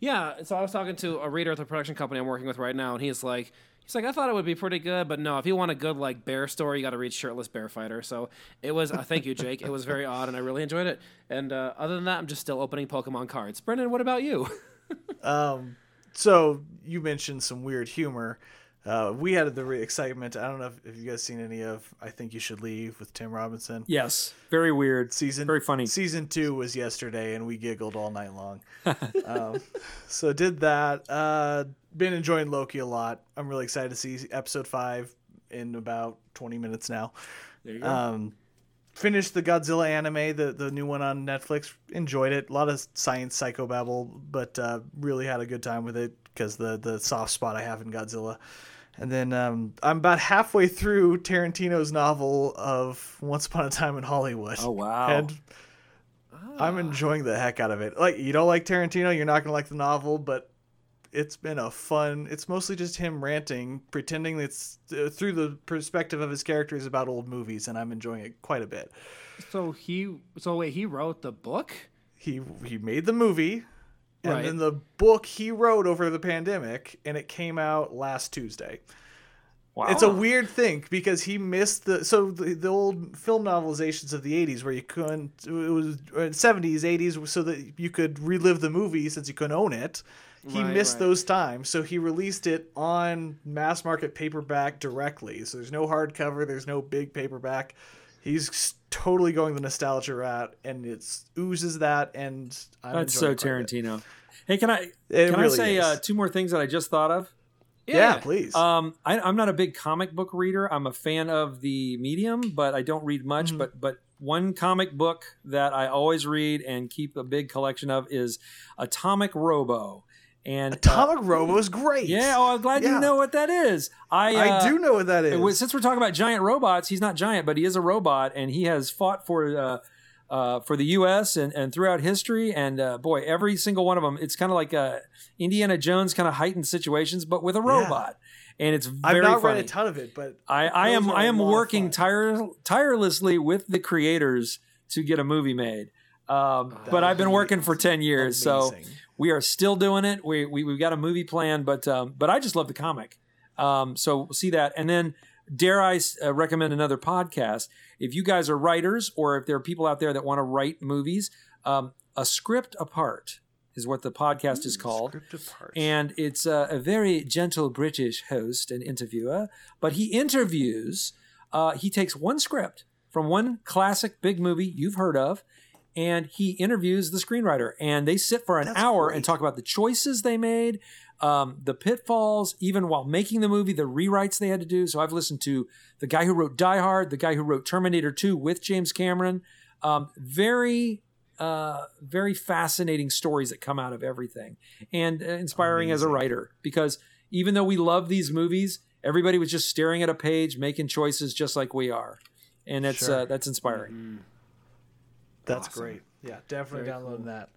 yeah, so I was talking to a reader at the production company I'm working with right now, and he's like, he's like, I thought it would be pretty good, but no, if you want a good like bear story, you got to read Shirtless Bear Fighter. So it was. Uh, thank you, Jake. It was very odd, and I really enjoyed it. And uh, other than that, I'm just still opening Pokemon cards. Brendan, what about you? Um, so you mentioned some weird humor. Uh, we had the re- excitement. I don't know if, if you guys seen any of I Think You Should Leave with Tim Robinson. Yes, very weird. Season very funny. Season two was yesterday, and we giggled all night long. um, so did that. Uh, been enjoying Loki a lot. I'm really excited to see episode five in about 20 minutes now. There you go. Um, finished the Godzilla anime, the the new one on Netflix. Enjoyed it. A lot of science psychobabble, but uh, really had a good time with it because the the soft spot I have in Godzilla. And then um, I'm about halfway through Tarantino's novel of Once Upon a Time in Hollywood. Oh, wow. And I'm enjoying the heck out of it. Like you don't like Tarantino, you're not gonna like the novel, but it's been a fun. It's mostly just him ranting, pretending it's uh, through the perspective of his characters about old movies, and I'm enjoying it quite a bit. so he, so wait, he wrote the book. He he made the movie, and Right. then the book he wrote over the pandemic, and it came out last Tuesday. Wow. It's a weird thing because he missed the so the, the old film novelizations of the 80s where you couldn't it was uh, 70s 80s so that you could relive the movie since you couldn't own it. He Right, missed right. those times, so he released it on mass market paperback directly. So there's no hardcover, there's no big paperback. He's totally going the nostalgia route, and it's oozes that. And I'm That's so enjoying it quite a bit. Tarantino. Hey, can I It can I say uh, two more things that I just thought of? Yeah, please. Um, I, I'm not a big comic book reader. I'm a fan of the medium, but I don't read much. Mm-hmm. But but one comic book that I always read and keep a big collection of is Atomic Robo, And uh, Atomic Robo's great. yeah, oh, I'm glad Yeah. you know what that is. I uh, I do know what that is. Since we're talking about giant robots, he's not giant, but he is a robot, and he has fought for uh, uh, for the U.S. and, and throughout history. And uh, boy, every single one of them, it's kind of like uh, Indiana Jones kind of heightened situations, but with a robot, and it's I've not funny. read a ton of it, but I, I am I a am working tire, tirelessly with the creators to get a movie made. Um, but I've been working for ten years, so amazing. We are still doing it. We, we we've got a movie plan, but um, but I just love the comic. Um, so we'll see that, and then dare I uh, recommend another podcast? If you guys are writers, or if there are people out there that want to write movies, um, a script apart is what the podcast is called. Script apart. And it's a, a very gentle British host and interviewer, but he interviews. Uh, he takes one script from one classic big movie you've heard of, and he interviews the screenwriter. And they sit for an That's hour great. and talk about the choices they made, um, the pitfalls, even while making the movie, the rewrites they had to do. So I've listened to the guy who wrote Die Hard, the guy who wrote Terminator 2 with James Cameron. Um, very uh, very fascinating stories that come out of everything and uh, inspiring as a writer because even though we love these movies everybody was just staring at a page making choices just like we are and that's Sure. uh, that's inspiring That's Awesome. great. Yeah, definitely Very downloading that.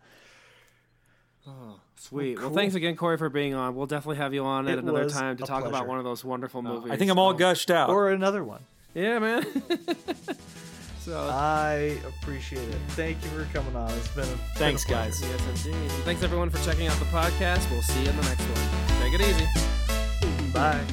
Oh, Sweet. Well, cool. thanks again, Cory, for being on. We'll definitely have you on at another time to a talk about one of those wonderful movies. i think i'm all Um, gushed out Or another one. Yeah, man. so, I appreciate it. Thank you for coming on. It's been a been a Thanks, guys. yes, indeed. And thanks everyone for checking out the podcast. We'll see you in the next one. Take it easy. Bye.